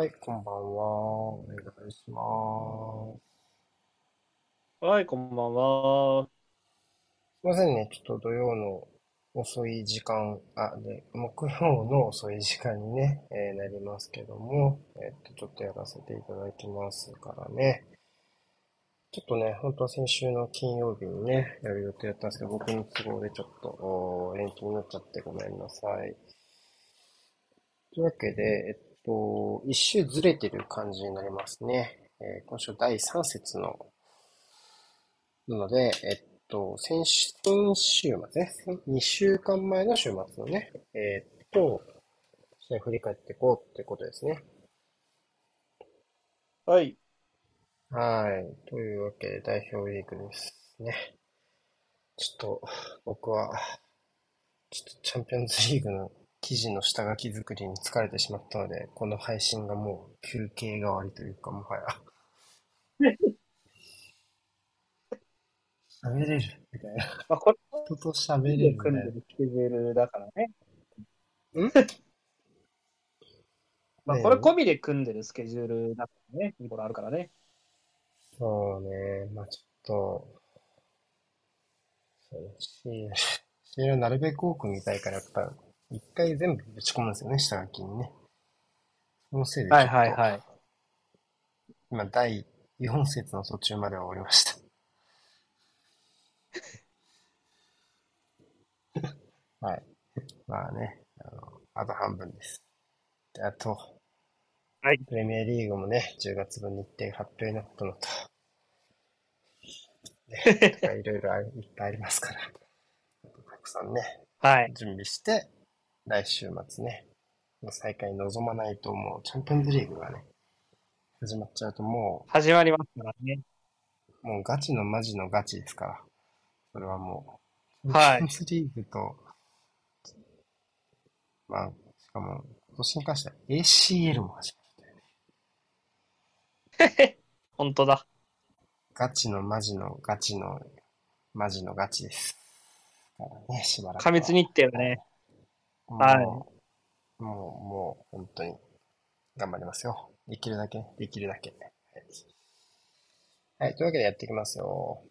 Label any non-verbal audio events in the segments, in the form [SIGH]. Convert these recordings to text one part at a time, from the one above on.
はい、こんばんは。お願いします。はい、こんばんは。すいませんね、ちょっと土曜の遅い時間、あ、で、木曜の遅い時間にね、[LAUGHS] えーなりますけども、えっと、ちょっとやらせていただきますからね。ちょっとね、本当は先週の金曜日にね、やる予定だったんですけど、僕の都合でちょっと延期になっちゃってごめんなさい。というわけで、えっと、一周ずれてる感じになりますね。えー今週第3節のなので、えっと、先週、先週末ね、2週間前の週末のね、えっと、試合振り返っていこうってことですね。はい。はい。というわけで、代表リーグですね。ちょっと、僕は、ちょっとチャンピオンズリーグの記事の下書き作りに疲れてしまったので、この配信がもう休憩代わりというか、もはや。[LAUGHS] 喋れる？みたいな。まあ、これ人と喋れでるみたいな組んで。るスケジュールだからね。ん？まあ、これ込みで組んでるスケジュールだからね。いいことあるからね。そうね、まあちょっと、そうね、シール、シールをなるべく多く見たいから、やっぱ、一回全部ぶち込むんですよね、下書きにね。そのせいでちょっと、はい。今、第4節の途中までは終わりました。[LAUGHS] はい。まあね、あの、あと半分です。で、あと、はいプレミアリーグもね、10月分日程が発表になったのと、ね、[LAUGHS] とかいろいろいっぱいありますから、たくさんね、はい。準備して、来週末ね、の再開に臨まないともう、チャンピオンズリーグがね、始まっちゃうとも始まりますからね。う、もうガチのマジのガチですから、それはもう、はいチャンピオンズリーグと、まあ、しかも、今年に関しては ACL も始まる。[LAUGHS] 本当だ。ガチのマジのガチの、マジのガチです。だからね、しばらくは。過密日程だね。はいもう、もう、本当に、頑張りますよ。できるだけ、できるだけ。はい。はい、というわけでやっていきますよ。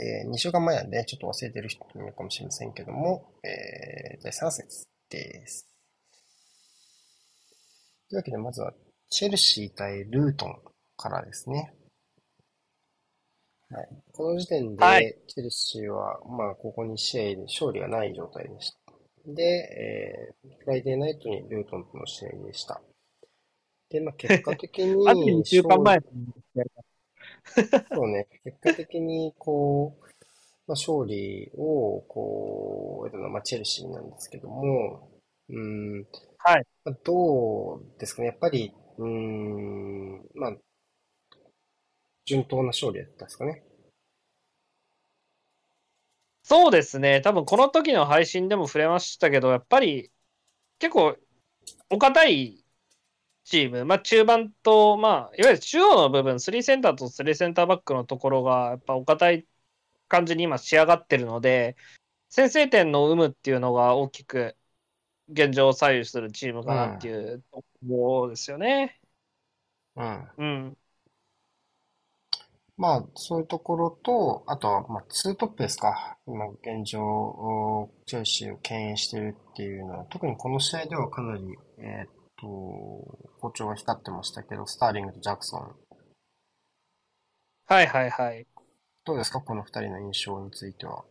えー、2週間前なんで、ちょっと忘れてる人もいるかもしれませんけども、えー、第3節です。というわけで、まずは、チェルシー対ルートンからですね。はい。この時点で、はいチェルシーは、まあ、ここ2試合で勝利がない状態でした。で、えー、フライデーナイトにルートンとの試合でした。で、まあ、結果的に [LAUGHS] あと2週間前そうね、結果的に、こう、まあ、勝利を、こう、得たのは、まあ、チェルシーなんですけども、うーん、はい。まあ、どうですかね、やっぱり、うーん、まあ、順当な勝利だったんですかね。そうですね。多分この時の配信でも触れましたけど、やっぱり結構お堅いチーム、まあ中盤と、まあ、いわゆる中央の部分、3センターと3センターバックのところが、やっぱお堅い感じに今仕上がってるので、先制点の有無っていうのが大きく現状を左右するチームかなっていうところですよね。うん。うん。まあ、そういうところと、あとは、まあ、ツートップですか。今、現状、おチェルシーを牽引してるっていうのは、特にこの試合ではかなり、えーっと、好調が光ってましたけど、スターリングとジャクソン。はいはいはい。どうですか？この二人の印象については。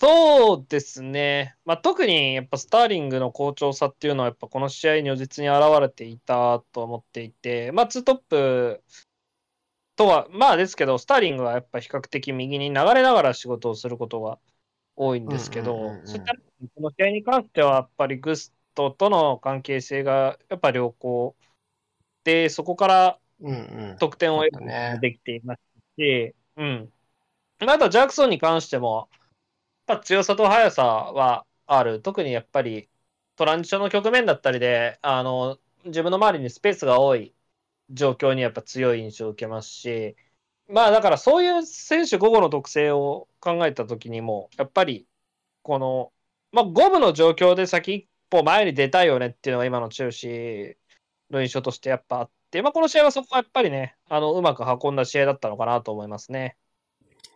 そうですね。まあ、特にやっぱスターリングの好調さっていうのはやっぱこの試合に如実に現れていたと思っていて、まあ、ツートップとは、まあですけど、スターリングはやっぱ比較的右に流れながら仕事をすることが多いんですけどうんうんうんうん、そういったこの試合に関してはやっぱりグストとの関係性がやっぱ良好で、そこからうんうん。得点を得ることねもできていますし、うん。まああとはジャクソンに関しても、ぱ強さと速さはある。特にやっぱりトランジションの局面だったりで、あの、自分の周りにスペースが多い状況にやっぱ強い印象を受けますし、まあだからそういう選手午後の特性を考えた時にも、やっぱりこのまあ、五分の状況で先一歩前に出たいよねっていうのが今のチェルシーの印象としてやっぱあって、まあ、この試合はそこはやっぱりね、あの、うまく運んだ試合だったのかなと思いますね。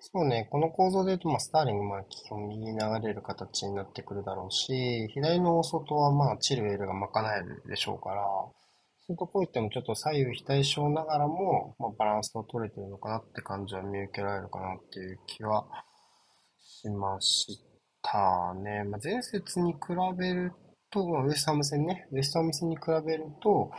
そうね、この構造で言うと、まあ、スターリングまあ基本右に流れる形になってくるだろうし、左の大外はまあチルウェルが賄えるでしょうから、そういうところ行ってもちょっと左右非対称ながらも、まあ、バランスを取れてるのかなって感じは見受けられるかなっていう気はしましたね。まあ、前節に比べると、ウエストハム戦ね、ウエストハム戦に比べると、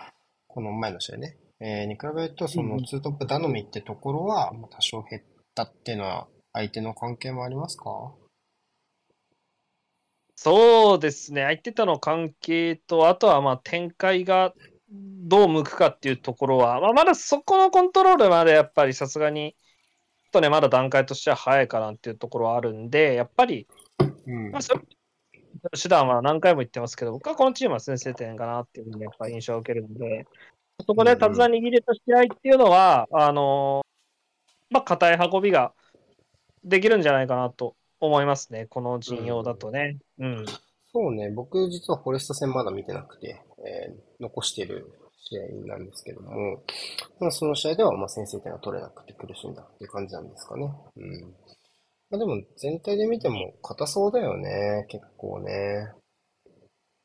この前の試合ね、えー、に比べると、そのツートップ頼みってところは、まあ、多少減ったっていうのは、相手の関係もありますか？そうですね、相手との関係と、あとはまあ展開がどう向くかっていうところは、まあ、まだそこのコントロールまでやっぱりさすがに、とね、まだ段階としては早いかなっていうところはあるんで、やっぱり、うん、まあ、手段は何回も言ってますけど、僕はこのチームは先制点かなっていうふうにやっぱ印象を受けるんで、そこで手綱握れた試合っていうのは、あのまあ、硬い運びができるんじゃないかなと思いますね、この陣容だとね。うん。そうね、僕実はフォレスト戦まだ見てなくて、えー、残してる試合なんですけども、まあ、その試合ではまあ先制点が取れなくて苦しんだっていう感じなんですかね。うん。まあ、でも全体で見ても硬そうだよね、結構ね。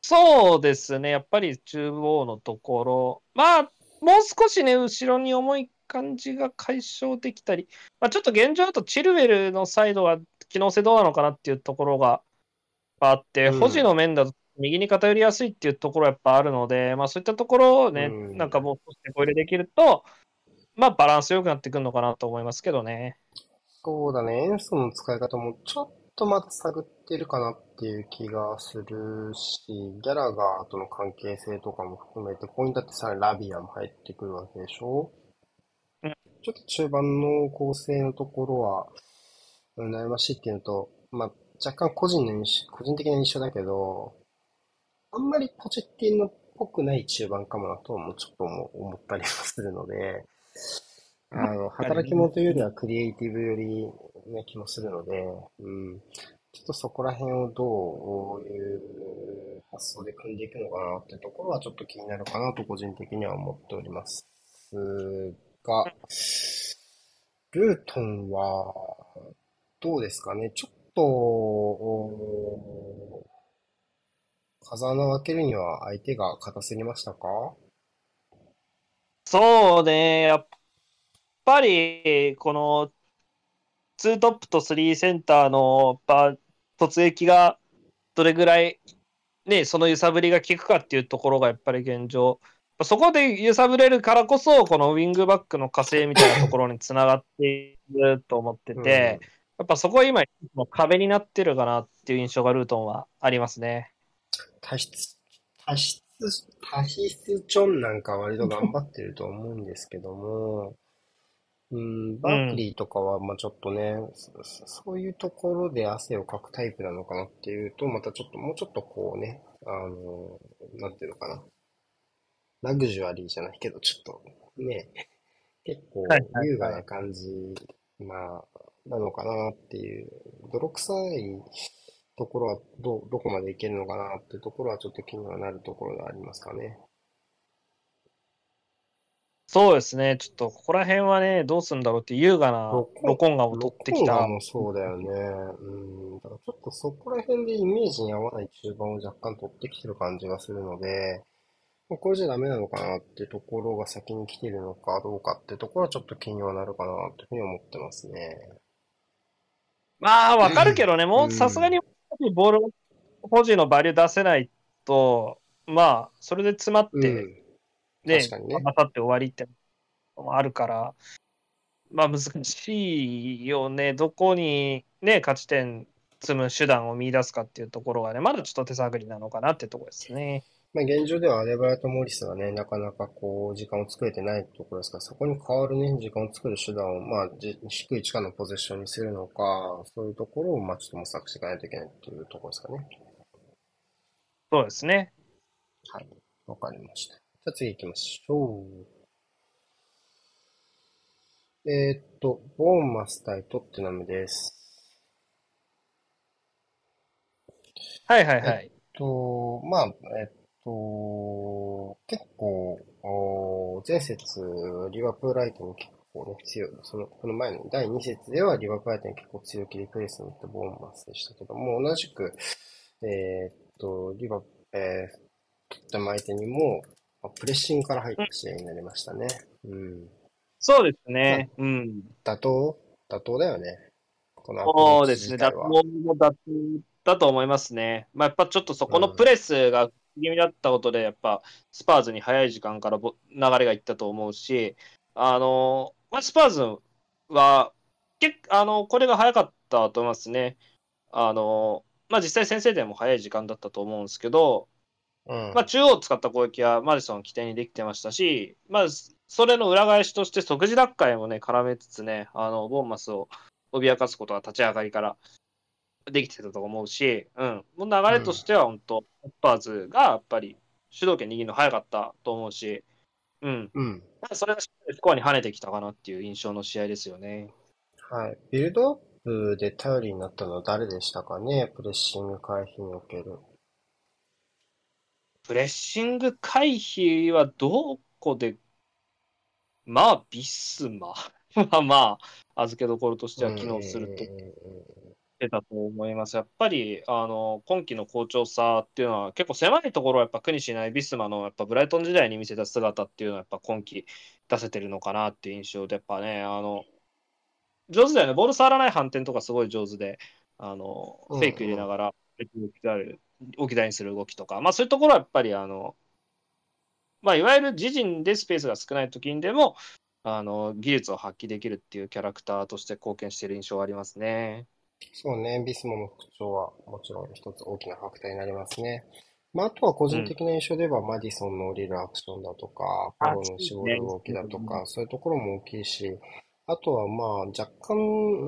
そうですね、やっぱり中央のところ、まあ、もう少しね、後ろに重い感じが解消できたり、まあ、ちょっと現状だとチルウェルのサイドは機能性どうなのかなっていうところがあって、うん、保持の面だと右に偏りやすいっていうところはやっぱあるので、まあ、そういったところをね、うん、なんかもう少し手こ入れできると、まあ、バランス良くなってくるのかなと思いますけどね。そうだね、塩素の使い方もちょっとまだ探ってるかなっていう気がするし、ギャラガーとの関係性とかも含めて、ここにだってさらにラビアも入ってくるわけでしょ？うん。ちょっと中盤の構成のところは、悩ましいっていうのと、まあ、若干個人の印象、個人的な印象だけど、あんまりポチッティーノっぽくない中盤かもなともちょっと思ったりもするので、あの、[LAUGHS] 働き者というよりはクリエイティブよりな気もするので、うん。ちょっとそこら辺をどういう発想で組んでいくのかなってところはちょっと気になるかなと個人的には思っておりますが、ルートンはどうですかね？ちょっと、風穴を開けるには相手が硬すぎましたか？そうね、やっぱり、この、2トップと3センターの突撃がどれぐらい、ね、その揺さぶりが効くかっていうところがやっぱり現状、そこで揺さぶれるからこそ、このウィングバックの火星みたいなところにつながっていると思ってて、うんやっぱそこは今、壁になってるかなっていう印象がルートンはありますね。多質、多質、多質チョンなんか割と頑張ってると思うんですけども、うん、バークリーとかは、まあちょっとね、うん、そういうところで汗をかくタイプなのかなっていうと、またちょっと、もうちょっとこうね、あの、なんていうのかな。ラグジュアリーじゃないけど、ちょっとね、結構優雅な感じ、まあ、なのかなっていう、泥臭いところはど、どこまでいけるのかなっていうところはちょっと気にはなるところがありますかね。そうですね。ちょっとここら辺はね、どうするんだろうって優雅なロコンガを取ってきた。ロコンガもそうだよね。うん。だからちょっとそこら辺でイメージに合わない中盤を若干取ってきてる感じがするので、これじゃダメなのかなってところが先に来てるのかどうかってところはちょっと気にはなるかなというふうに思ってますね。まあ、わかるけどね、もうさすがにボール保持のバリュー出せないと、まあ、それで詰まって、うん、ね、またって終わりってのもあるから、まあ難しいよね、どこにね、勝ち点積む手段を見出すかっていうところがね、まだちょっと手探りなのかなってところですね。まあ、現状ではアレバラとモリスがね、なかなかこう、時間を作れてないところですから、そこに代わるね、時間を作る手段を、まあ、低い地下のポゼッションにするのか、そういうところを、まあ、ちょっと模索していかないといけないっていうところですかね。そうですね。はい。わかりました。じゃあ次行きましょう。えー、っと、ボーンマス対トッテナムです。はいはいはい。えっと、まあ、えっと、結構、お前節、リバプール相手に結構ね、強い、その、この前の第2節ではリバプール相手に結構強気でプレスに行ったボーンマスでしたけども、同じく、えーっと、リバ、えー、トッテ相手にも、まあプレッシングから入った試合になりましたね。うん。そうですね。うん。妥当妥当だよね。このそうですね。妥当も妥当だと思いますね。まあ、やっぱちょっとそこのプレスが気味だったことで、やっぱスパーズに早い時間からぼ流れがいったと思うし、あの、まあ、スパーズは、結あの、これが早かったと思いますね。あの、まあ、実際先制点も早い時間だったと思うんですけど、うん。まあ、中央を使った攻撃はマディソンを起点にできてましたし、まあ、それの裏返しとして即時奪回もね、絡めつつね、あの、ボーンマスを脅かすことが立ち上がりからできてたと思うし、うん、もう流れとしては本当、スパーズがやっぱり主導権握るの早かったと思うし、うん、うん。それがスコアに跳ねてきたかなっていう印象の試合ですよね。はい。ビルドアップで頼りになったのは誰でしたかね？プレッシング回避における。プレッシング回避はどこで、まあ、ビスマ [LAUGHS] はまあ、預けどころとしては機能するとうんうんうんうん出たと思います。やっぱり、あの、今季の好調さっていうのは、結構狭いところをやっぱ苦にしないビスマの、やっぱブライトン時代に見せた姿っていうのは、やっぱ今季出せてるのかなっていう印象で、やっぱね、あの、上手だよね。ボール触らない反転とかすごい上手で、あの、うんフェイク入れながら、置き台にする動きとか、まあそういうところはやっぱり、あの、まあいわゆる自陣でスペースが少ない時にでも、あの、技術を発揮できるっていうキャラクターとして貢献している印象はありますね。そうね、ビスモの復調はもちろん一つ大きなファクターになりますね。まあ、あとは個人的な印象では、マディソンの降りるアクションだとか、フォローの絞る動きだとか、そういうところも大きいし、あとはまあ、若干、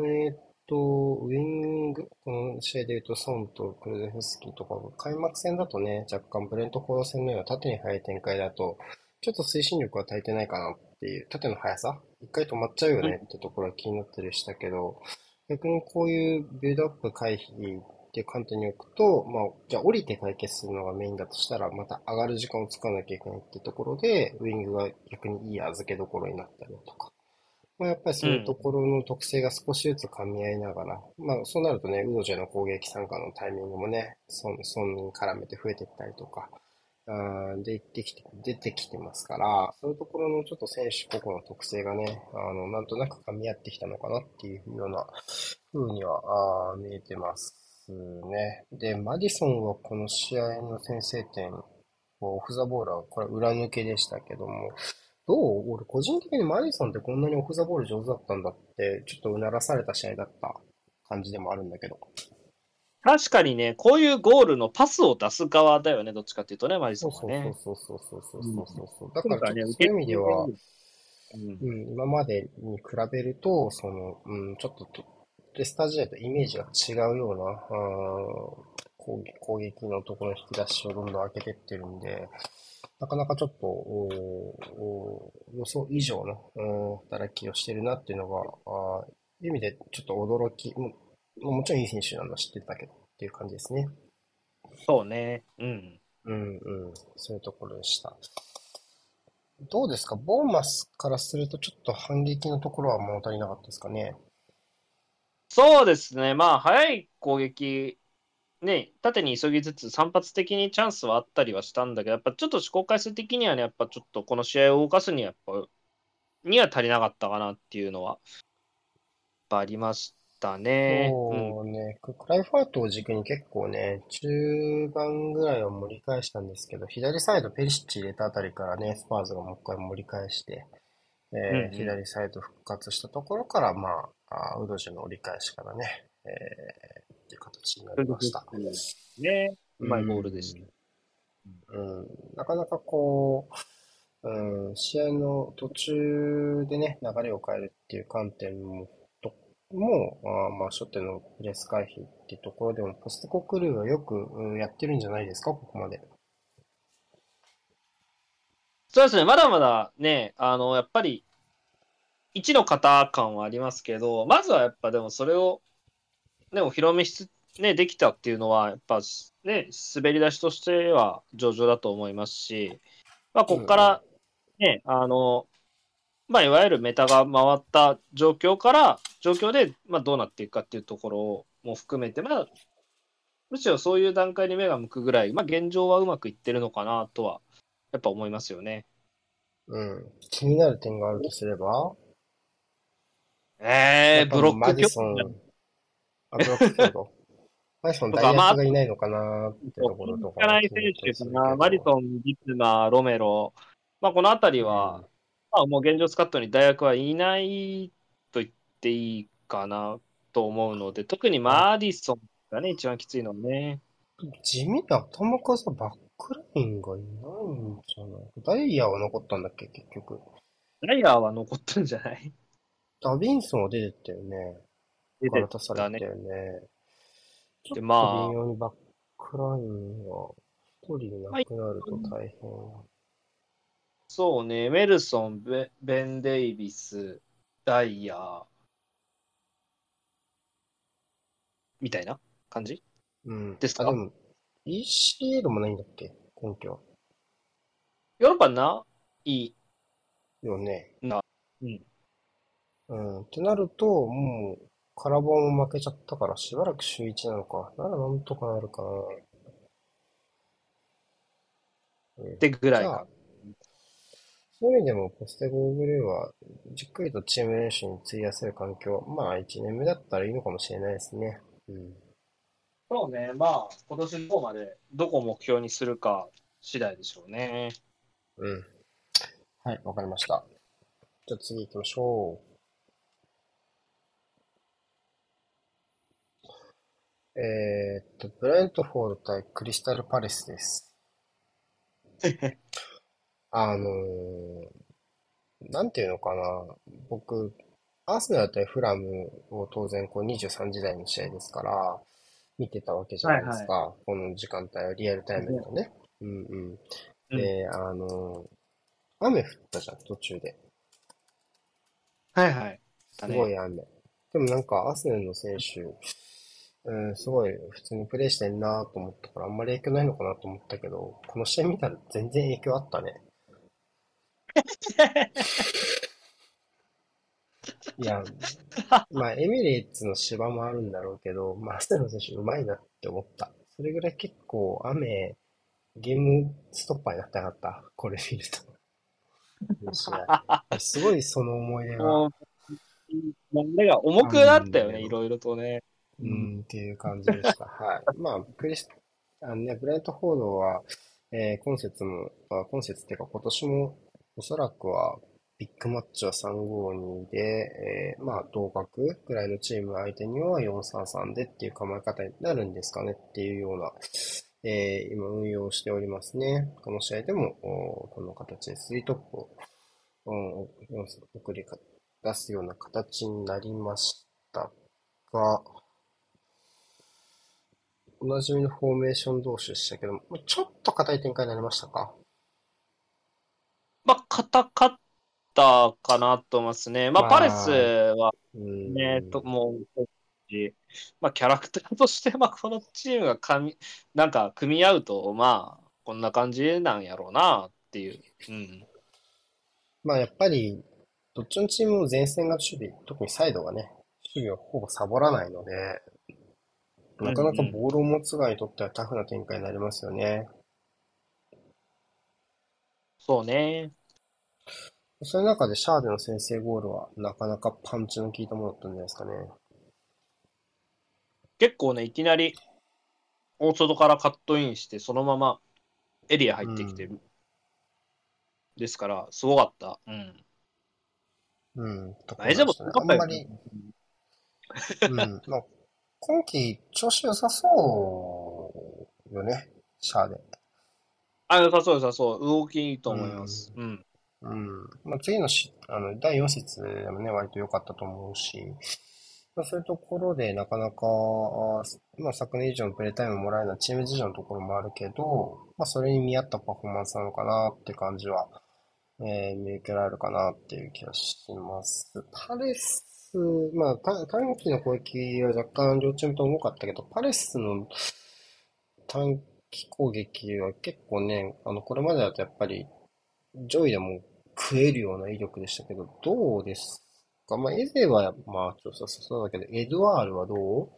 えーっと、ウィング、この試合で言うと、ソンとクルゼフスキーとか、開幕戦だとね、若干ブレントフォード戦のような縦に速い展開だと、ちょっと推進力が足りてないかなっていう、縦の速さ？一回止まっちゃうよねってところは気になったりしたけど、逆にこういうビルドアップ回避っていう観点に置くと、まあ、じゃあ降りて解決するのがメインだとしたら、また上がる時間を使わなきゃいけないってところで、ウィングが逆にいい預けどころになったりとか。まあ、やっぱりそういうところの特性が少しずつ噛み合いながら、まあそうなるとね、ウドジェの攻撃参加のタイミングもね、そん、そんに絡めて増えていったりとか、あーで、できて、出てきてますから、そういうところのちょっと選手個々の特性がね、あの、なんとなく噛み合ってきたのかなっていうような風には、あ見えてますね。で、マディソンはこの試合の先制点、オフザボールはこれ裏抜けでしたけども、どう？俺個人的にマディソンってこんなにオフザボール上手だったんだって、ちょっとうならされた試合だった感じでもあるんだけど。確かにね、こういうゴールのパスを出す側だよね、どっちかっていうとね、マディソそうンはそうね。そうそうそうそうそうそう。だからねそういう意味では、うんうん、今までに比べると、その、うん、ちょっとと、レスター時代とイメージが違うような、あー攻撃攻撃のところの引き出しをどんどん開けてってるんで、なかなかちょっと、おーおー予想以上の、うん、働きをしてるなっていうのが、あーいう意味でちょっと驚き、ももちろんいい選手なのは知ってたけどっていう感じですね。そうね。うん。うんうん、そういうところでした。どうですか？ボーマスからするとちょっと反撃のところは物足りなかったですかね？そうですね。まあ、早い攻撃、ね、縦に急ぎつつ、散発的にチャンスはあったりはしたんだけど、やっぱちょっと試行回数的にはね、やっぱちょっとこの試合を動かすには、やっぱ、には足りなかったかなっていうのは、やっぱありましたね。うんそうね、ククライファートを軸に結構ね、中盤ぐらいは盛り返したんですけど、左サイドペリシッチ入れたあたりからね、スパーズがもう一回盛り返して、えーうんうん左サイド復活したところから、まあ、あウドジェの折り返しからね、えーっていう形になりました。ね、うまいゴールでした。うん、なかなかこう、うん、試合の途中でね、流れを変えるっていう観点も、ともあーまあ、初手のプレス回避ってところでも、ポストコクルーはよく、うんやってるんじゃないですか、ここまで。そうですね、まだまだね、あの、やっぱり、一の型感はありますけど、まずはやっぱでもそれを、ね、お披露目しつね、できたっていうのは、やっぱね、滑り出しとしては上々だと思いますし、まあ、ここからね、あの、まあ、いわゆるメタが回った状況から、状況で、まあ、どうなっていくかっていうところも含めて、まあ、むしろそういう段階に目が向くぐらい、まあ、現状はうまくいってるのかなとは、やっぱ思いますよね。うん。気になる点があるとすれば？えー、やっぱブロックマディソン、あ、ブロック強度。[LAUGHS] マディソン代役がいないのかなってところとか。かない選手かな、マディソン、ビツマ、ロメロ、まあ、このあたりは、まあ、もう現状スカットに大学はいないと言っていいかなと思うので、特にマディソンがね、一番きついのはね。地味な頭数バックラインがいないんじゃないダイヤは残ったんだっけ、結局。ライヤーは残ったんじゃない？ダビンソンは出てったよね。出てたねれた。よね。でまあ微妙にバックラインが一人なくなると大変。そうね、メルソン、ベベン・デイビス、ダイヤー、みたいな感じ？うん。ですかあ、でも、ECL もないんだっけ？根拠は。ヨーロッパないいよね。な。うん。うん。ってなると、もう、カラボンも負けちゃったから、しばらく週1なのか。ならなんとかなるかな。うんってぐらいか。そういう意味でも、ポステゴーグルーは、じっくりとチーム練習に費やせる環境、まあ、1年目だったらいいのかもしれないですね。うん。そうね、まあ、今年の方までどこを目標にするか次第でしょうね。うん。はい、わかりました。じゃあ次行きましょう。えーっと、ブレントフォード対クリスタルパレスです。[LAUGHS] あのー、なんていうのかな。僕、アーセナル対フラムを当然こう23時台の試合ですから、見てたわけじゃないですか。この時間帯はリアルタイムだとね。うんうん。うんで、あの、雨降ったじゃん、途中で。はいはい。すごい雨。でもなんか、アスネルの選手、うん、すごい普通にプレイしてんなと思ったから、あんまり影響ないのかなと思ったけど、この試合見たら全然影響あったね。いや、まあ、エミレーツの芝もあるんだろうけど、まあ、アスネルの選手うまいなって思った。それぐらい結構雨、ゲームストッパーになってなかった？これ見ると。[LAUGHS] すごいその思い出が。もう、流れが重くなったよね、うんいろいろとね。うん、っていう感じでした。はい。まあ、クリス、あのね、ブレントフォードは、えー今節も、あ今節っていうか今年も、おそらくは、ビッグマッチは352で、えーまあ、同格ぐらいのチーム相手には433でっていう構え方になるんですかねっていうような、えー今運用しておりますね。この試合でも、この形で3トップを、うん、送り出すような形になりましたが、おなじみのフォーメーション同士でしたけども、ちょっと硬い展開になりましたか？まあ、硬かったかなと思いますね。まあ、まあパレスはうん。ね、ともう、まあ、キャラクターとして、まあ、このチームがかみ、なんか、組み合うと、まあ、こんな感じなんやろうな、っていう。うん。まあやっぱり、どっちのチームも前線が守備、特にサイドがね、守備をほぼサボらないので、なかなかボールを持つ側にとってはタフな展開になりますよね。そうね。そういう中でシャーデの先制ゴールはなかなかパンチの効いたものだったんじゃないですかね。結構ね、いきなり、大外からカットインして、そのままエリア入ってきてる。ですから、すごかった。うん。うん。大丈夫？あんまり、うん。まあ、今季調子良さそうよね、シャーデ。あ、良さそう良さそう。動きいいと思います。うん。うん。まあ、次のし、あの、第4節でもね、割と良かったと思うし、まあ、そういうところでなかなか、あまあ、昨年以上のプレータイムもらえるのはチーム事情のところもあるけど、まあ、それに見合ったパフォーマンスなのかなって感じは、えー、見受けられるかなっていう気がします。パレスス、まあ、た短期の攻撃は若干両チームとも多かったけど、パレスの短期攻撃は結構ね、あの、これまでだとやっぱり上位でも食えるような威力でしたけど、どうですか？まあ、エゼは、まあ、ちょっとそうだけど、エドワールはどう？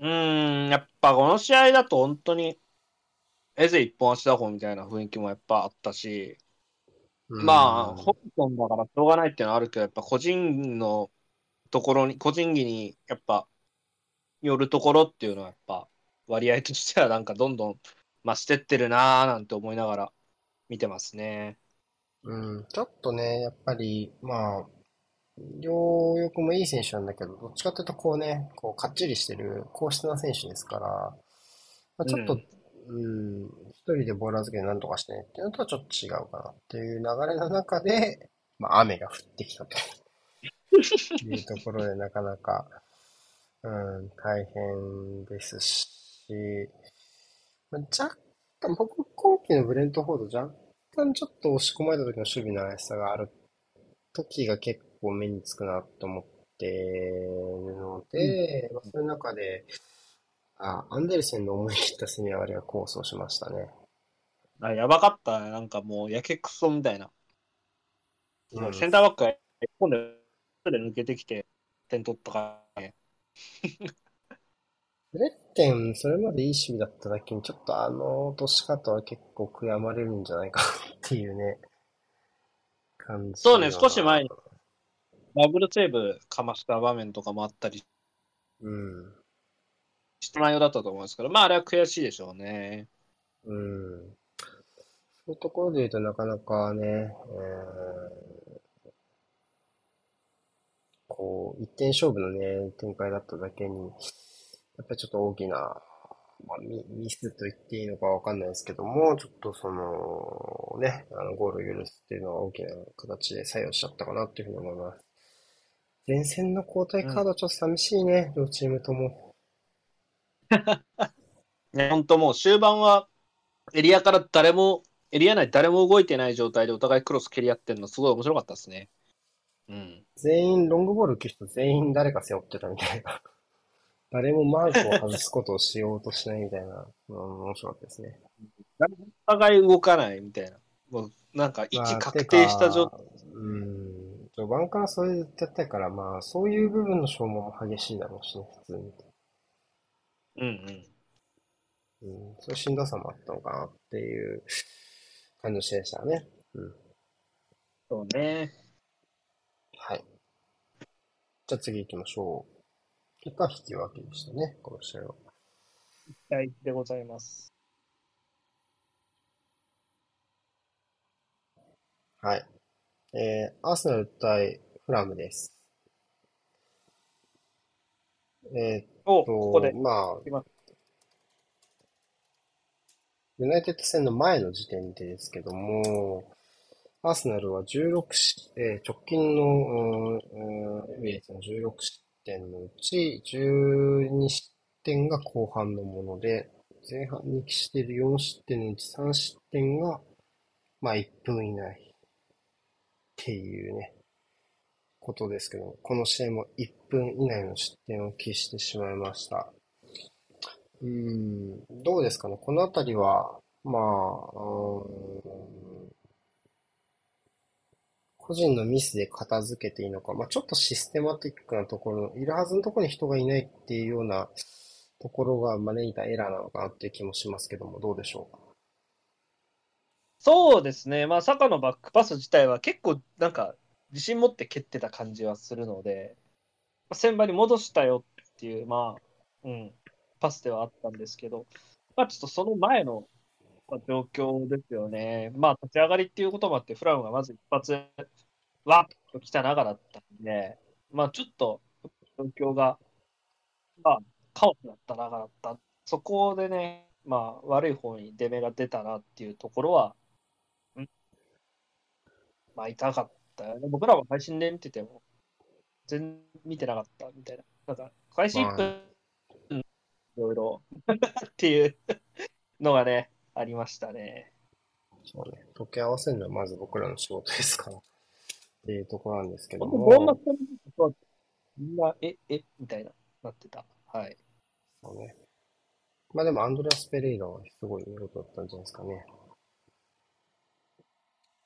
うーん、やっぱこの試合だと本当に、エゼ一本足打法みたいな雰囲気もやっぱあったし、まあ、香港だからしょうがないっていうのはあるけど、やっぱ個人のところに、個人技にやっぱ、よるところっていうのはやっぱ、割合としてはなんかどんどん増してってるなーなんて思いながら見てますね。うん、ちょっとね、やっぱり、まあ、両翼もいい選手なんだけど、どっちかというとこうね、こう、かっちりしてる、硬質な選手ですから、まあ、ちょっと、うん、一人でボール預けで何とかしてねっていうのとはちょっと違うかなっていう流れの中で、まあ、雨が降ってきたと。[LAUGHS] いうところで、なかなか、うん、大変ですし、まあ、若干、僕、今季のブレントフォード、若干ちょっと押し込まれた時の守備の怪しさがある時が結構目につくなと思ってるので、うん、まあ、そういう中で、あ、アンデルセンの思い切った攻め上がりが構想しましたね。あ、やばかった。なんかもう、やけくそみたいな。うん、センターバックが一本で抜けてきて、点取ったからね。レッテン、それまでいい守備だっただけに、ちょっとあの落とし方は結構悔やまれるんじゃないかっていうね、感じ。そうね、少し前に、ダブルセーブかました場面とかもあったり、うん。した内容だったと思うんですけど、まああれは悔しいでしょうね。うん。そういうところで言うとなかなかね、えー、こう、一点勝負のね、展開だっただけに、やっぱりちょっと大きな、まあ、ミミスと言っていいのかわかんないですけども、ちょっとその、ね、あの、ゴールを許すっていうのは大きな形で作用しちゃったかなっていうふうに思います。前線の交代カードちょっと寂しいね、うん、両チームとも。[LAUGHS] ね、本当もう終盤はエリアから誰も、エリア内誰も動いてない状態でお互いクロス蹴り合ってるのすごい面白かったですね。うん。全員ロングボール受ける人全員誰か背負ってたみたいな。誰もマークを外すことをしようとしないみたいな、うん、面白かったですね。誰もお互い動かないみたいな。もうなんか位置確定した状態。うん。序盤からそれでやったから、まあ、そういう部分の消耗も激しいだろうしね、普通に。うんうん。うん、そういうしんどさもあったのかなっていう感じでしたね。うん。そうね。はい。じゃあ次行きましょう。結果引き分けでしたね、この試合は。はい、でございます。はい。えー、アーセナル対フラムです。えー、っと、ここでまあ、ユナイテッド戦の前の時点でですけども、アーセナルは16し、えー、直近の、うん、うん、エの16失点のうち12失点が後半のもので、前半に期している4失点のうち3失点が、まあ1分以内っていうね、ことですけど、この試合も1分以内の失点を喫してしまいました。うん、どうですかね？このあたりは、まあ、うん個人のミスで片付けていいのか、まあ、ちょっとシステマティックなところ、いるはずのところに人がいないっていうようなところが招いたエラーなのかなっていう気もしますけども、どうでしょうか？そうですね、まあ、坂のバックパス自体は結構なんか自信持って蹴ってた感じはするので、まあ、先場に戻したよっていう、まあ、うん、パスではあったんですけど、まあ、ちょっとその前の状況ですよね。まあ、立ち上がりっていうこともあって、フラムがまず一発、わっと来た中だったんで、まあ、ちょっと状況が、まあ、カオスだった中だった。そこでね、まあ、悪い方に出目が出たなっていうところは、んまあ、痛かったよね。僕らは配信で見てても、全然見てなかったみたいな。なんか、開始1分、いろいろ [LAUGHS] っていうのがね、ありましたね。そうね。溶け合わせるのはまず僕らの仕事ですから。[LAUGHS] っていうところなんですけども。ボーマスみんな、え、え、みたいな、なってた。はい。そうね。まあでもアンドレアス・ペレイラはすごい見事だったんじゃないですかね。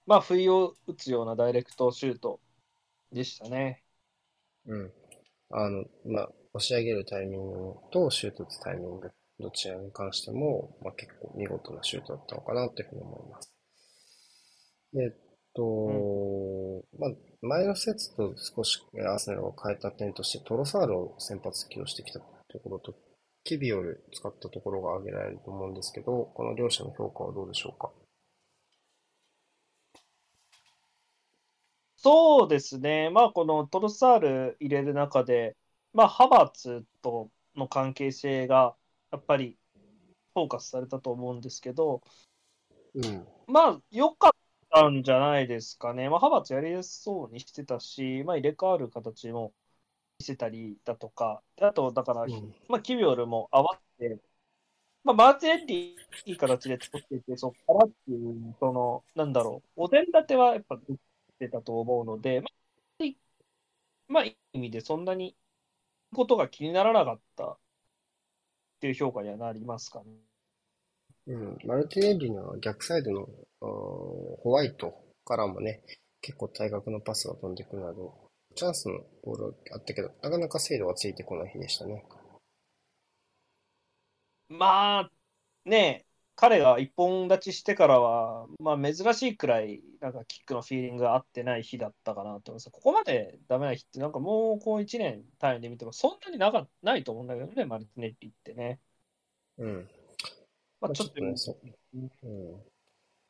まあ、不意を打つようなダイレクトシュートでしたね。うん。あの、まあ、押し上げるタイミングとシュート打つタイミング、どちらに関しても、まあ、結構見事なシュートだったのかなというふうに思います。でえっと、まあ、前の節と少しアーセナルを変えた点として、トロサールを先発起用してきたところと、キビオル使ったところが挙げられると思うんですけど、この両者の評価はどうでしょうか？そうですね。まあ、このトロサール入れる中で、まあ、ハバーツとの関係性が、やっぱり、フォーカスされたと思うんですけど、うん。まあ、良かったんじゃないですかね。まあ、ハバーツやりやすそうにしてたし、まあ、入れ替わる形も見せたりだとか、あと、だから、うんまあ、キビオルも合わせて、まあ、マーティネッリいい形で作っていて、そこからっていう、その、なんだろう、お膳立てはやっぱできてたと思うので、まあ、いまあ、いい意味でそんなにことが気にならなかったっていう評価にはなりますかね。うん、マルティネッリの逆サイドのホワイトからもね、結構対角のパスが飛んでくるなど、チャンスのボールはあったけど、なかなか精度がついてこない日でしたね。まあ、ねえ、彼が一本立ちしてからは、まあ、珍しいくらい、なんかキックのフィーリングが合ってない日だったかなと思います。ここまでダメな日って、なんかもうこう1年単位で見ても、そんなになかないと思うんだけどね、マルティネッリってね。うん。まあ、ちょっと、ねそううん。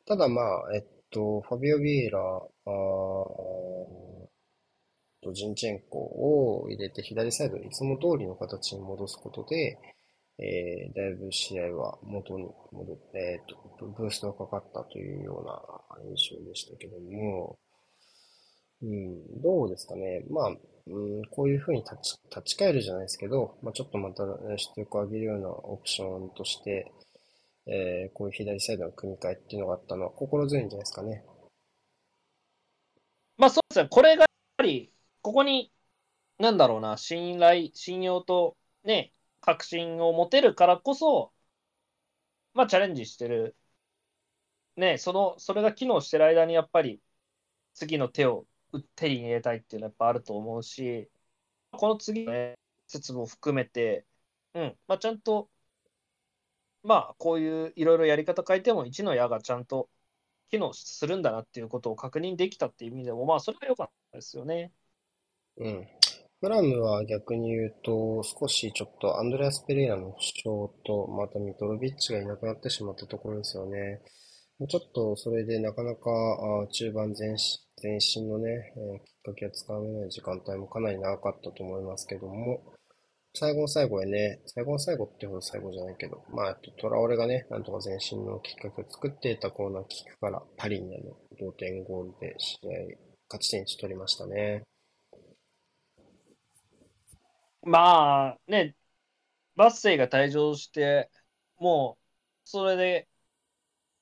ただまあ、えっと、ファビオ・ビエイラ、あーとジンチェンコを入れて左サイドにいつも通りの形に戻すことで、えーだいぶ試合は元に戻って、えーと、ブーストがかかったというような印象でしたけども、うん、どうですかね。まあ、うん、こういうふうに立ち、立ち返るじゃないですけど、まあ、ちょっとまた出力を上げるようなオプションとして、えーこういう左サイドの組み替えっていうのがあったのは心強いんじゃないですかね。まあそうですね、これがやっぱり、ここに、なんだろうな、信頼、信用とね、確信を持てるからこそ、まあチャレンジしてる。ね、その、それが機能してる間にやっぱり、次の手を手に入れたいっていうのはやっぱあると思うし、この次のね、説も含めて、うん、まあちゃんと、まあこういういろいろやり方変えても1の矢がちゃんと機能するんだなっていうことを確認できたっていう意味でも、まあそれは良かったですよね。うん。フラムは逆に言うと、少しちょっとアンドレアス・ペレイラの負傷と、またミトロビッチがいなくなってしまったところですよね。ちょっとそれでなかなか中盤前進前進のね、えーきっかけがつかめない時間帯もかなり長かったと思いますけども、最後の最後へね、最後の最後ってほど最後じゃないけど、まあ、トラオレがね、なんとか前進のきっかけを作っていたコーナーキックからパリにあの同点ゴールで試合、勝ち点1取りましたね。まあね、バッセイが退場して、もうそれで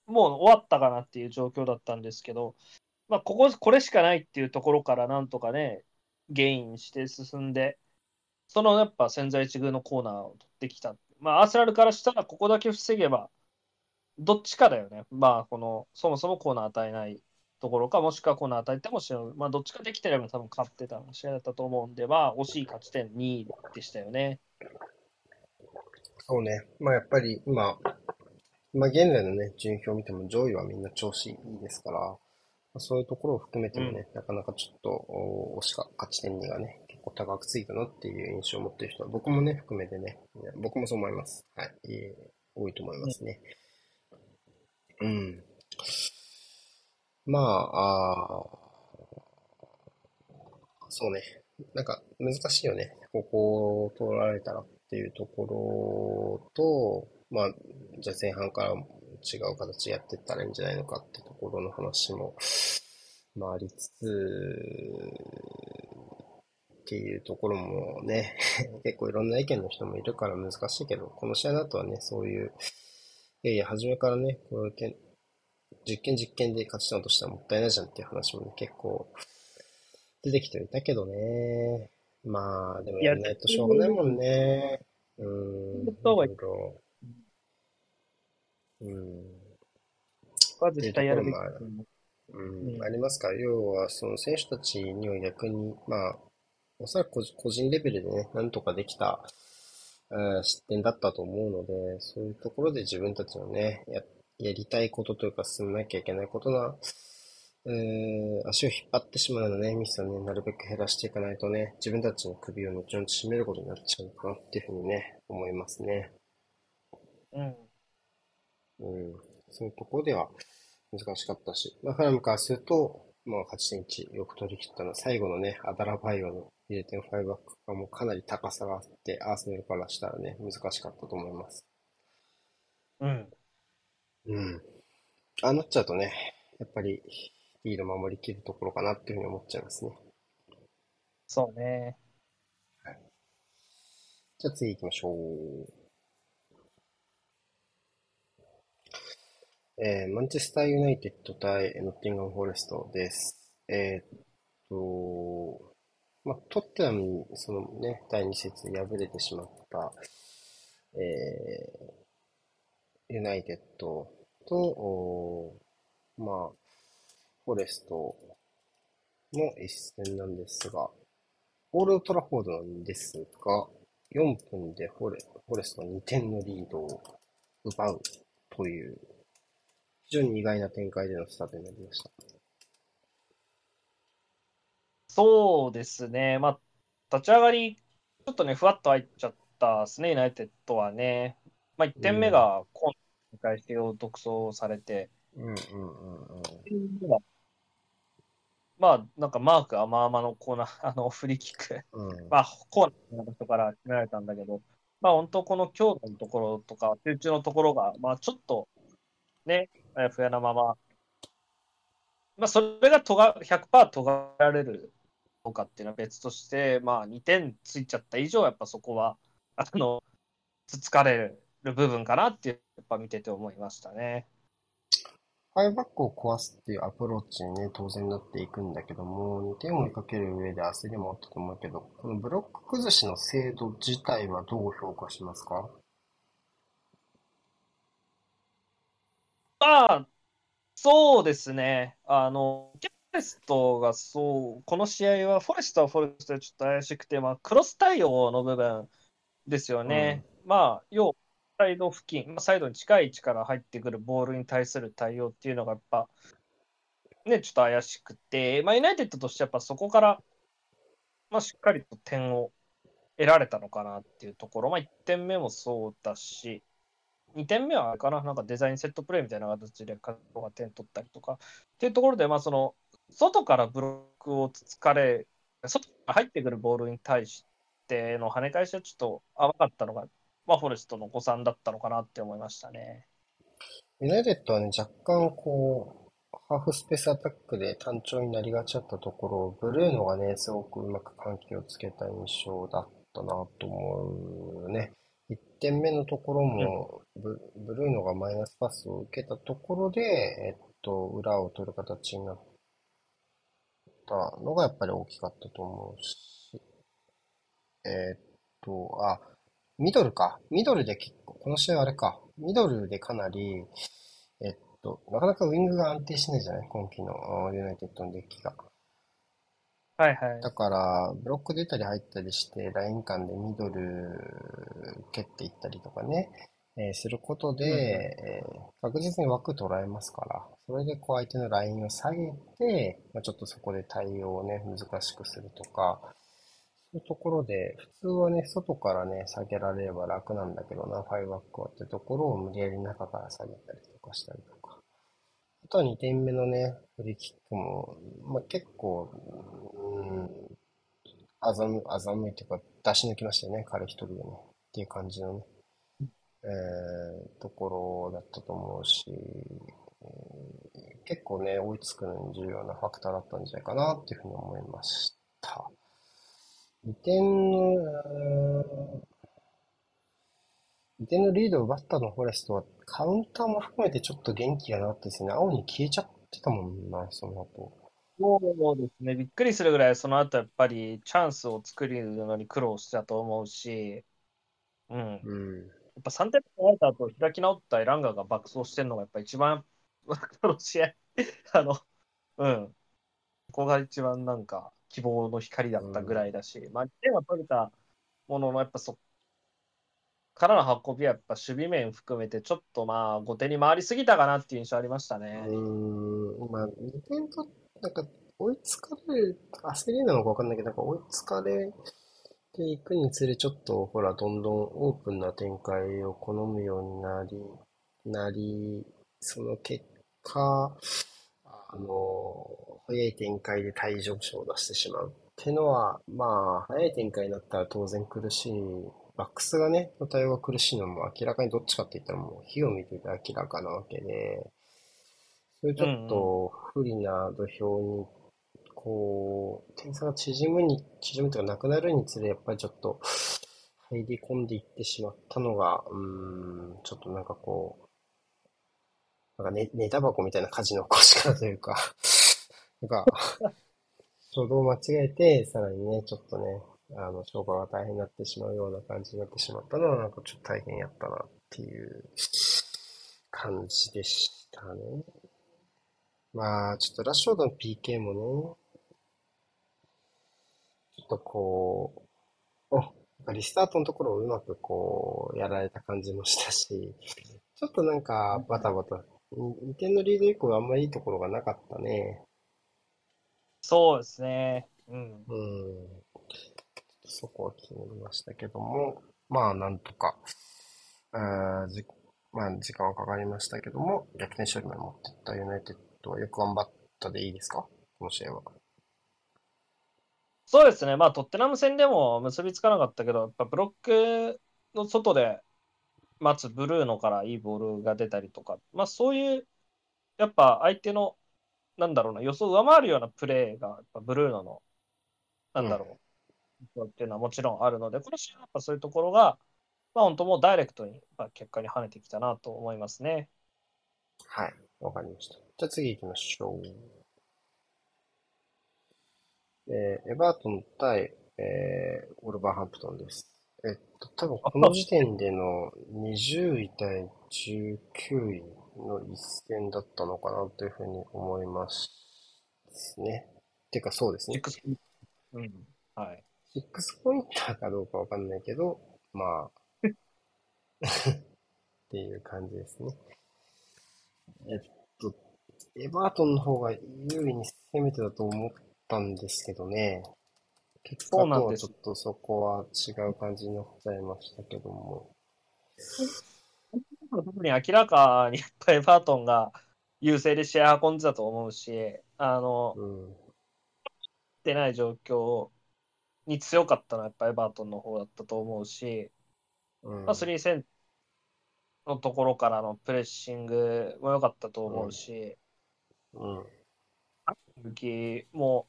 もう終わったかなっていう状況だったんですけど、まあ、ここ、これしかないっていうところからなんとかね、ゲインして進んで、そのやっぱ千載一遇のコーナーを取ってきた。まあ、アーセナルからしたらここだけ防げば、どっちかだよね。まあ、この、そもそもコーナー与えないところか、もしくはコーナー与えてもまあ、どっちかできてれば多分勝ってた試合だったと思うんで、まあ、惜しい勝ち点2でしたよね。そうね。まあやっぱり今、まあ現在のね、順位表を見ても上位はみんな調子いいですから、まあそういうところを含めてもね、なかなかちょっと、お惜しか、勝ち点2がね、結構高くついたなっていう印象を持っている人は、僕もね、含めてね、僕もそう思います。はい。えー多いと思いますね。うん。まあ、あーそうね。なんか難しいよね。ここを取られたらっていうところと、まあ、じゃあ前半から違う形やってったらいいんじゃないのかってところの話も、まあ、ありつつ、っていうところもね、[LAUGHS] 結構いろんな意見の人もいるから難しいけど、この試合だとはね、そういう、いやいや、初めからね、こういうけ実験実験で勝ち点を落としたらもったいないじゃんっていう話もね、結構出てきてはいたけどね。まあ、でもやんないとしょうがないもんね。うーん、うん。はっていうと絶対やるべきう。うん、うん。ありますか。要は、その選手たちには逆に、まあ、おそらく個人レベルでね、なんとかできた、えー失点だったと思うので、そういうところで自分たちのね、や、やりたいことというか進めなきゃいけないことな、えー足を引っ張ってしまうようなね、ミスをね、なるべく減らしていかないとね、自分たちの首を後々絞めることになっちゃうかなっていうふうにね、思いますね。うん。うん。そういうところでは難しかったし、まあ、フラムからすると、まあ、勝ち点1よく取り切ったのは、最後のね、アダラバイオの0.5バックがもうかなり高さがあって、アーセナルからしたらね、難しかったと思います。うん。うん。ああなっちゃうとね、やっぱりリード守りきるところかなっていうふうに思っちゃいますね。そうね。じゃあ次行きましょう。えーマンチェスターユナイテッド対ノッティンガム・フォレストです。えーっと、まあ、トッテナムにそのね、第2節敗れてしまった、えーユナイテッドと、まあ、フォレストの一戦なんですが、オールドトラフォードなんですが、4分でフォレ、フォレストが2点のリードを奪うという、非常に意外な展開でのスタートになりました。そうですね。まあ、立ち上がり、ちょっとね、ふわっと入っちゃったですね、ユナイテッドはね。まあ、1点目が今大会してを独走されて、うんうんうんまあ、なんかマーク甘々のコーナー、[LAUGHS] あの、フリーキック、うん。うん。まあ、コーナーの人から決められたんだけど、まあ、本当この強度のところとか、集中のところが、まあ、ちょっと、ね、あやふやなまま、まあ、それがとが100%とがられるどうかっていうのは別として、まあ、2点ついちゃった以上、やっぱそこは、あの、つつかれる部分かなっていう、やっぱ見てて思いましたね。ファイブバックを壊すっていうアプローチにね、当然なっていくんだけども、2点を追いかける上で焦りもあったと思うけど、このブロック崩しの精度自体はどう評価しますか？まあ、そうですね。あの、フォレストがそう、この試合は、フォレストはフォレストでちょっと怪しくて、まあ、クロス対応の部分ですよね。まあ、要はサイド付近、サイドに近い位置から入ってくるボールに対する対応っていうのが、やっぱ、ね、ちょっと怪しくて、まあ、ユナイテッドとしてやっぱそこから、まあ、しっかりと点を得られたのかなっていうところ、まあ、1点目もそうだし、2点目はあれかな、なんかデザインセットプレーみたいな形で加藤が点取ったりとか、っていうところで、まあ、その外からブロックをつつかれ、外から入ってくるボールに対しての跳ね返しはちょっと甘かったのが、まあ、フォレストの誤算だったのかなって思いましたね。ユナイテッドはね、若干こう、ハーフスペースアタックで単調になりがちだったところを、ブルーノがね、すごくうまく緩急をつけた印象だったなと思うね。1点目のところも、ブブルーノがマイナスパスを受けたところで、えっと、裏を取る形になったのがやっぱり大きかったと思うし、えっと、あ、ミドルか。ミドルで結構、この試合あれか。ミドルでかなり、えっと、なかなかウィングが安定しないじゃない？今季のユナイテッドのデッキが。はいはい。だから、ブロック出たり入ったりして、ライン間でミドル蹴っていったりとかね、えーすることで、うんうんえー確実に枠捉えますから、それでこう相手のラインを下げて、まあ、ちょっとそこで対応をね、難しくするとか、いうところで、普通はね、外からね、下げられれば楽なんだけどな、ファイバックはってところを無理やり中から下げたりとかしたりとか。あとは2点目のね、フリーキックも、まあ、結構、うん、あざむ、あざむいというか、出し抜きましたよね、彼一人でね。っていう感じのね、えー、ところだったと思うし、結構ね、追いつくのに重要なファクターだったんじゃないかなっていうふうに思いました。2点の、えー2点のリードを奪ったのフォレストは、カウンターも含めてちょっと元気がなかったですね。青に消えちゃってたもんな、その後。そうですね、びっくりするぐらい、その後やっぱりチャンスを作るのに苦労したと思うし、うん。やうん。っぱ3点取られた後、開き直ったエランガが爆走してるのが、やっぱ一番、[LAUGHS] この試合、あの、うん。ここが一番なんか希望の光だったぐらいだし、まあ、1点は取れたものの、やっぱそっからの運びは、やっぱ守備面含めて、ちょっとまあ、後手に回りすぎたかなっていう印象ありましたね。うーん、まあ、2点と、なんか、追いつかれる、焦りなのかわかんないけど、なんか追いつかれていくにつれ、ちょっと、ほら、どんどんオープンな展開を好むようになり、なり、その結果、あの、早い展開で退場者を出してしまうっていうのは、まあ、早い展開になったら当然苦しい。バックスがね、の対応が苦しいのも明らかにどっちかって言ったらもう火を見てて明らかなわけで、そういうちょっと不利な土俵に、こう、点差が縮むに、縮むというかなくなるにつれ、やっぱりちょっと入り込んでいってしまったのが、うん、ちょっとなんかこう、なんかね、寝タバコみたいな火事の起こし方というか、[LAUGHS] なんか、初動を間違えて、さらにね、ちょっとね、あの、消化が大変になってしまうような感じになってしまったのは、なんかちょっと大変やったなっていう感じでしたね。まあ、ちょっとラッシュフォードの PK もね、ちょっとこう、お、リスタートのところをうまくこう、やられた感じもしたし、ちょっとなんかバタバタ、2点のリード以降はあん。まりいいところがなかったね。そうですね。うん。うん。そこは気になりましたけども、まあ、なん。とか、あじ、まあ、時間はかかりましたけども、逆転勝利まで持っていったユナイテッドはよく頑張ったでいいですかこの試合は。そうですね。まあ、トッテナム戦でも結びつかなかったけど、やっぱブロックの外で待つブルーノからいいボールが出たりとか、まあ、そういう、やっぱ相手の、なんだろうな、予想を上回るようなプレーが、やっぱブルーノの、なんだろう、っていうのはもちろんあるので、この試合はやっぱそういうところが、まあ、本当もうダイレクトにまあ結果に跳ねてきたなと思いますね。はい。わかりました。じゃあ次行きましょう。えーエバートン対、えー、ウォルバーハンプトンです。えっと、多分この時点での20位対19位の一戦だったのかなというふうに思いますね。てかそうですね。うん。はい。6ポインターかどうかわかんないけど、まあ、[LAUGHS] っていう感じですね。えっと、エバートンの方が有利に攻めてたと思ったんですけどね。結果とそうなんでちょっとそこは違う感じになっちゃいましたけども。特に明らかにやっぱエバートンが優勢で試合運んでたと思うし、あの、うん。出ない状況に強かったのはやっぱエバートンの方だったと思うし、うん。まあ、3戦のところからのプレッシングも良かったと思うし、うん。武器も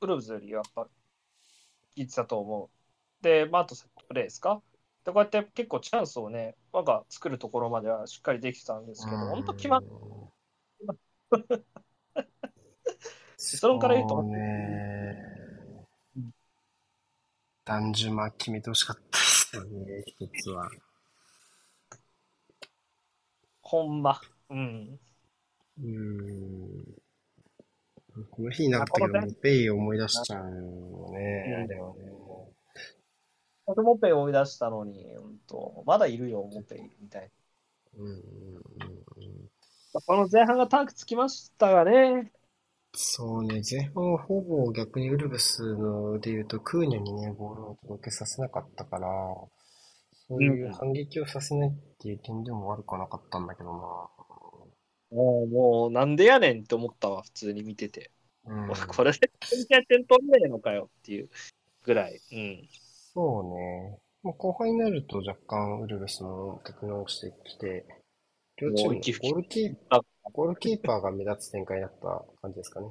ウルブズよりやっぱ効いてたと思う。で、まあ、あとセットプレーですか？で、こうやって結構チャンスをね、なんか作るところまではしっかりできてたんですけど、本当決まっ結論から言うとそうね。ダジュマ決めてほしかったですよね、一つは。ほんま。うん。うーん。この日いなかったけど、あこのもうペイを思い出しちゃうよね、うんあれはね。僕モペイ追い出したのに、うんと、まだいるよ、モペイみたいうんうんうんうん。な。この前半がタンクつきましたがね。そうね、前半はほぼ逆にウルブスので言うと、クーニャにね、ボールを届けさせなかったから、そういう反撃をさせないっていう点でも悪くはなかったんだけどもう、もう、なんでやねんって思ったわ、普通に見てて。な。うん。[LAUGHS] これで点点取んねえのかよっていうぐらい。うん。そうね。もう後半になると若干ウルブスも立て直してきて、両チームゴールキーあゴールキーパーが目立つ展開になった感じですかね。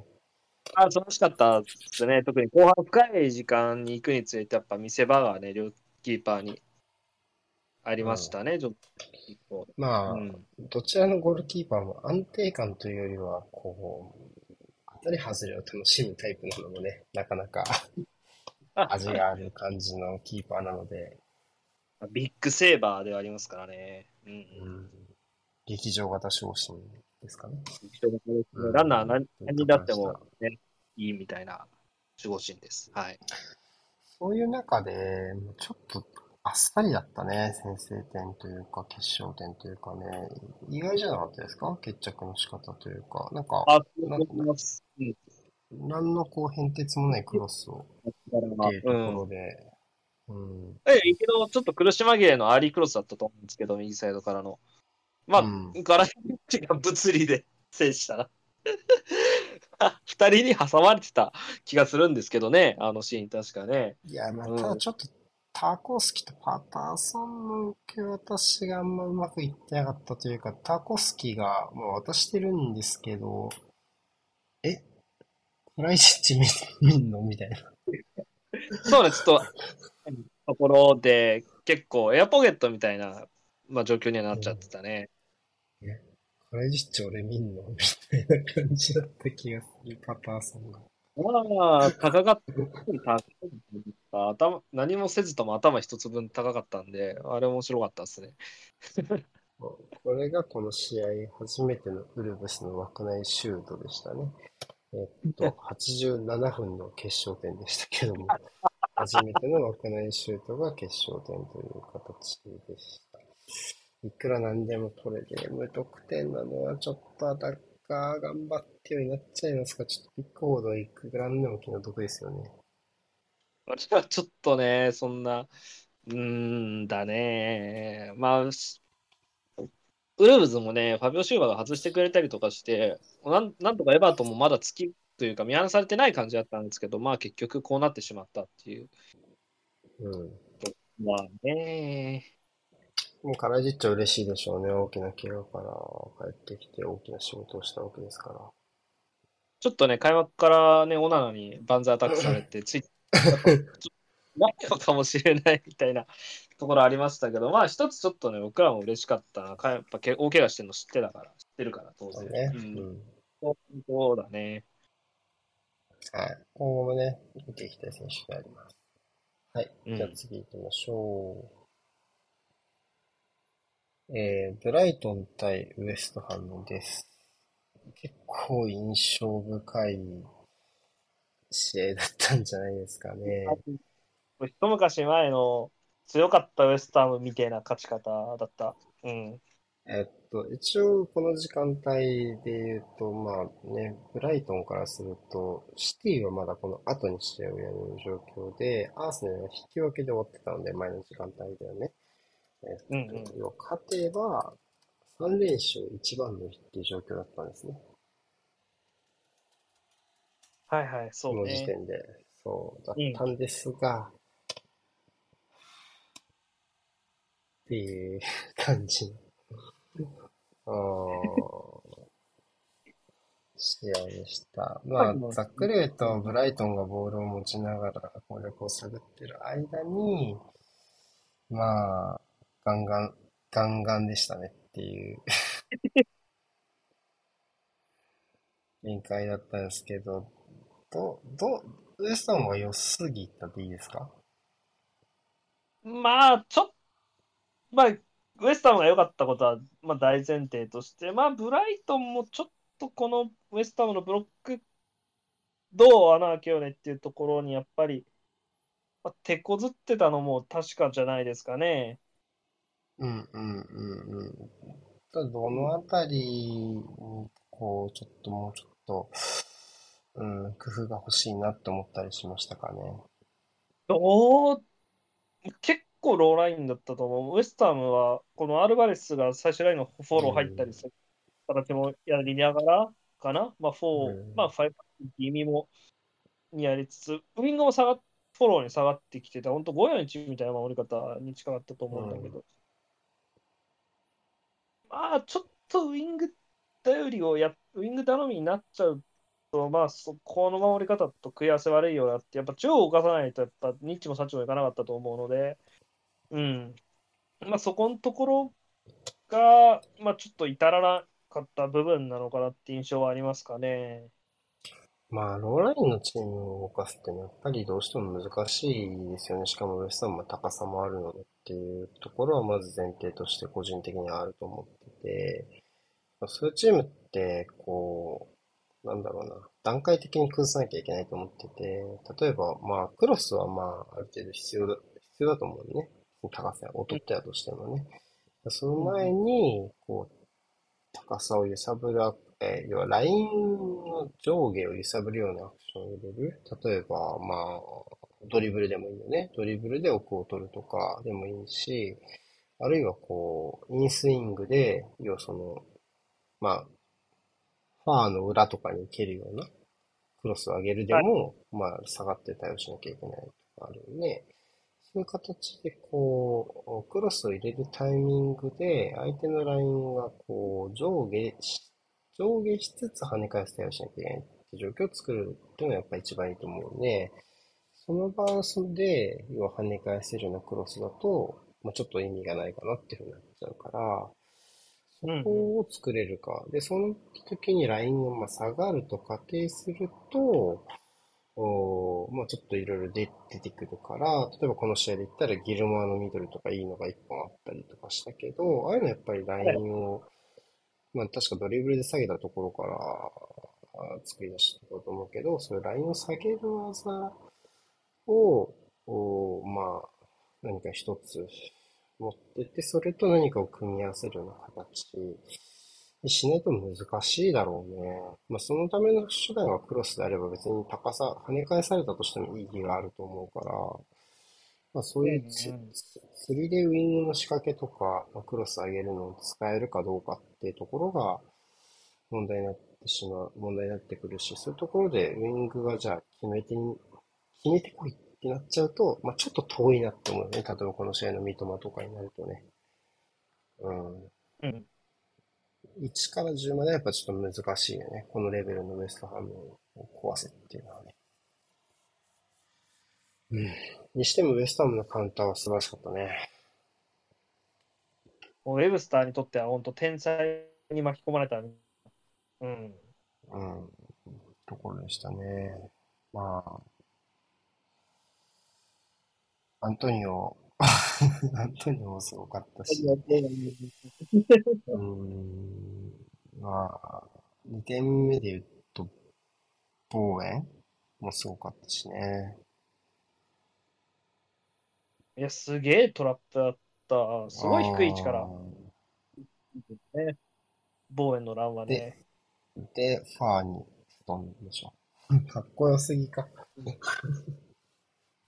あ、素晴らしかったですね。特に後半深い時間に行くにつれて、やっぱ見せ場がね、両キーパーにありましたね、ちょっと。まあ、うん。どちらのゴールキーパーも安定感というよりは、こう、当たり外れを楽しむタイプなのもね、なかなか [LAUGHS] 味がある感じのキーパーなので、ビッグセーバーではありますからね。うんうん、劇場型昇進ですかね。うん、ランナー何何になっても、ね、いいみたいな守護神です。はい。そういう中で、ちょっとあっさりだったね。先制点というか、決勝点というかね。意外じゃなかったですか？決着の仕方というか。なんか、あ、そう思います。うん。何のこう変哲もないクロスをっていうとこうんろで、うん。え、一度ちょっと苦し紛れのアーリークロスだったと思うんですけど、右サイドからの。まあ、うんガラッチが物理で制したな。[LAUGHS] 二人に挟まれてた気がするんですけどね、あのシーン確かね。いや、まあ、うんただちょっと、タコスキとパターソンの受け渡しがあんまうまくいってなかったというか、タコスキが、まあ、渡してるんですけど、え？クライシッチ見見んの？みたいな。そうね、ちょっと、ところで、結構エアポケットみたいな、まあ、状況にはなっちゃってたね。クライシッチ俺見んの？みたいな感じだった気がする、パターソンが。まあ、高かった。頭、何もせずとも頭一つ分高かったんで、あれ面白かったですね。これがこの試合初めてのウルブスの枠内シュートでしたね。えっと、[LAUGHS] 87分の決勝点でしたけども、初めての枠内シュートが決勝点という形でした。いくらなんでもこれで無得点なのはちょっとアタッカー頑張ってようになっちゃいますか？ちょっとピックフォードいくらなんでも気の毒ですよね。あれはちょっとね、そんな、うーんだね。まあ、しウルブズもね、ファビオ・シューバーが外してくれたりとかして、なんなんとかエバートンもまだ月というか見放されてない感じだったんですけど、まあ結局こうなってしまったっていう。うん。まあね。もうカラジッチは嬉しいでしょうね。大きな怪我から帰ってきて大きな仕事をしたわけですから。ちょっとね、開幕からね、オナナにバンザーアタックされて、つい、ないのかもしれないみたいなところありましたけど、まあ一つちょっとね、僕らも嬉しかったな。かやっぱけ大怪我してるの知ってたから、知ってるから、当然。ね。ううんん。そうだね。はい。今後もね、見ていきたい選手であります。はい。うんじゃあ次行きましょう。えー、ブライトン対ウエストハムです。結構印象深い試合だったんじゃないですかね。一昔前の強かったウエスタムみたいな勝ち方だった。うん。えっと、一応この時間帯で言うと、まあね、ブライトンからすると、シティはまだこの後に試合をやる状況で、アーセナルは引き分けで終わってたので、前の時間帯ではね。えっと、うんうん勝てば、3連勝一番乗りっていう状況だったんですね。はいはい、そこのうね。時点で。そう、だったんですが、っていう感じの。試合でした。まあ、ざっくり言うと、ブライトンがボールを持ちながら攻略を探ってる間に、まあ、ガンガン、ガンガンでしたねっていう [LAUGHS] 展開だったんですけど、ど、ど、ウエストンは良すぎたっていいですか？まあ、ちょっまあ、ウエスタムが良かったことは、まあ、大前提として、まあ、ブライトンもちょっとこのウエスタムのブロック、どう穴開けようねっていうところに、やっぱり、まあ、手こずってたのも確かじゃないですかね。うんうんうんうん。どのあたりに、こう、ちょっともうちょっと、うん、工夫が欲しいなって思ったりしましたかね。どう？結構ローラインだったと思う。ウエスタムは、このアルバレスが最終ラインのフォロー入ったりする形もやりながらかな。まあ、4、うんまあ、5気味もやりつつ、ウィングも下がっフォローに下がってきてた、本当5-4-1みたいな守り方に近かったと思うんだけど、まあ、ちょっとウィング頼りをや、ウィング頼みになっちゃうと、まあ、そこの守り方と食い合わせ悪いよなって、やっぱ中央を動かさないと、やっぱニッチもサッチもいかなかったと思うので、うん。まあ、そこのところが、まあ、ちょっと至らなかった部分なのかなって印象はありますかね。まあ、ローラインのチームを動かすってやっぱりどうしても難しいですよね。しかもウエストも高さもあるのでっていうところはまず前提として個人的にはあると思ってて、まあそういうチームって、こう、なんだろうな、段階的に崩さなきゃいけないと思ってて、例えば、まあ、クロスはまあ、ある程度必要だ、必要だと思うね。高さを劣ったとしてもね。その前に、こう、高さを揺さぶるえー、要はラインの上下を揺さぶるようなアクションを入れる。例えば、まあ、ドリブルでもいいよね。ドリブルで奥を取るとかでもいいし、あるいはこう、インスイングで、要はその、まあ、ファーの裏とかに蹴るようなクロスを上げるでも、まあ、下がって対応しなきゃいけないとかあるよね。そういう形で、こう、クロスを入れるタイミングで、相手のラインがこう、上下し上下しつつ跳ね返す対応しなきゃいけないって状況を作るっていうのがやっぱ一番いいと思うんで、そのバランスで、要は跳ね返せるようなクロスだと、まあ、ちょっと意味がないかなっていうふうになっちゃうから、そこを作れるか。で、その時にラインがまあ下がると仮定すると、おまあちょっといろいろ出てくるから、例えばこの試合で言ったらギルマーのミドルとかいいのが一本あったりとかしたけど、ああいうのやっぱりラインをまあ確かドリブルで下げたところから作り出したと思うけど、そういうラインを下げる技を、おまあ何か一つ持ってって、それと何かを組み合わせるような形にしないと難しいだろうね。まあそのための手段がクロスであれば別に高さ、跳ね返されたとしても意義があると思うから、まあ、そういうつ、釣りでウイングの仕掛けとか、まあ、クロス上げるのを使えるかどうかっていうところが問題になってしまう、問題になってくるし、そういうところでウイングがじゃあ決めてに、決めてこいってなっちゃうと、まあ、ちょっと遠いなって思うね。例えばこの試合の三笘とかになるとね。うん。うん。1から10まではやっぱちょっと難しいよね。このレベルのウエストハムを壊せっていうのはね。うん。にしてもウエストハムのカウンターは素晴らしかったね。もうウェブスターにとっては本当天才に巻き込まれた。うん。うん。ところでしたね。まあ。アントニオ、[LAUGHS] アントニオもすごかったし。うん。まあ、2点目で言うと、ボーエンもすごかったしね。いや、すげえトラップだった。すごい低い位置から。ね、ボーエンのランはね。で、ファーに飛んでしょ。[LAUGHS] かっこよすぎか。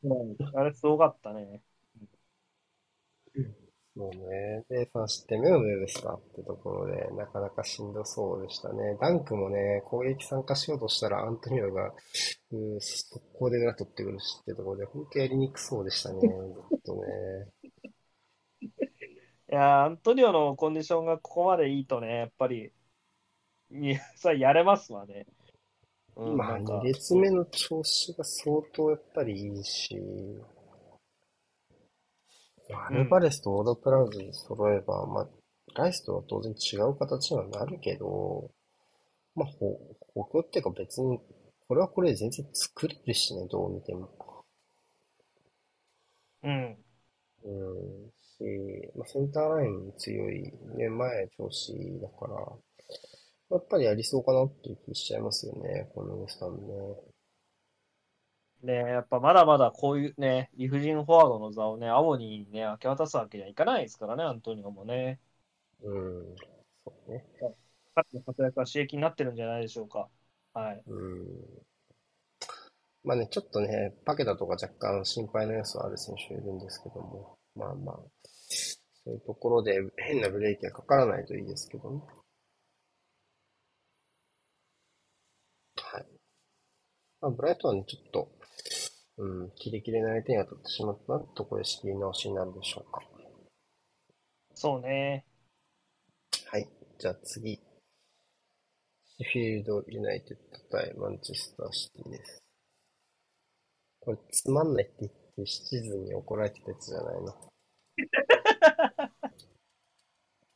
うん、あれすごかったね。そうね。で、3失点目のウェブスターってところで、なかなかしんどそうでしたね。ダンクもね、攻撃参加しようとしたら、アントニオが、う速攻で裏取ってくるしってところで、本当やりにくそうでしたね。ずっとね。[LAUGHS] いやアントニオのコンディションがここまでいいとね、やっぱり、いそれやれますわね。うん、まあ、2列目の調子が相当やっぱりいいし、アルバレスとオードプラウズ揃えば、まあ、ライスとは当然違う形にはなるけど、まあ、ほ、補っていうか別に、これはこれで全然作れるしね、どう見ても。うん。うん。し、まあ、センターライン強い、ね、前調子だから、やっぱりやりそうかなっていう気しちゃいますよね、このウエスタンね。ね、やっぱまだまだこういうね、理不尽フォワードの座をね、青にね、明け渡すわけにはいかないですからね、アントニオもね。うん、そうね。彼の活躍は刺激になってるんじゃないでしょうか。はい。うん。まあね、ちょっとね、パケタとか若干心配な要素はある選手いるんですけども、まあまあ、そういうところで変なブレーキがかからないといいですけどね。はい。まあ、ブライトはね、ちょっと、うん、キレキレな相手に当たってしまったところで仕切り直しになるでしょうか。そうね。はい。じゃあ次。シフィールドユナイテッド対マンチェスターシティです。これつまんないって言ってシチズンに怒られてたやつじゃないの？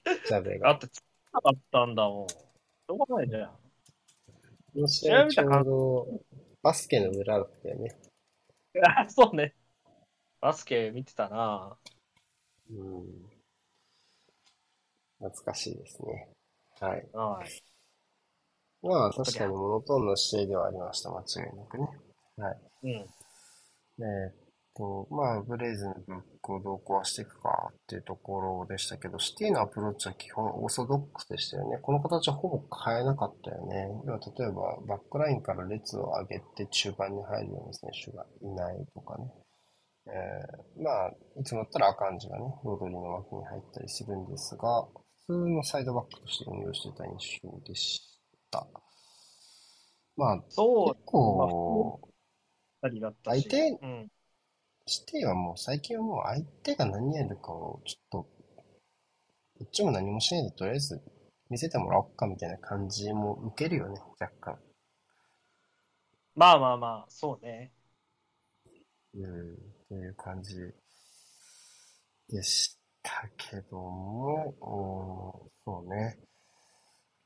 [LAUGHS] ジャベが。あってつなかったんだもん。しょうがないじゃん。この試合ちょうどバスケの裏だったよね。あ、[LAUGHS] そうね。バスケ見てたなうん。懐かしいですね。はい。はい。まあ、確かにモノトーンの試合ではありました。間違いなくね。はい。うん。えーっと、まあ、ブレイズのブックをどう壊していくかっていうところでしたけど、シティのアプローチは基本オーソドックスでしたよね。この形はほぼ変えなかったよね。要は例えば、バックラインから列を上げて中盤に入るような選手がいないとかね。えーまあ、いつもだったらアカンジがね、ロドリの枠に入ったりするんですが、普通のサイドバックとして運用してた印象でした。まあ、そう結構。相手うん。シティはもう最近はもう相手が何やるかをちょっと、こっちも何もしないでとりあえず見せてもらおうかみたいな感じも受けるよね、若干。まあまあまあ、そうね。うん、という感じでしたけども、うんそうね。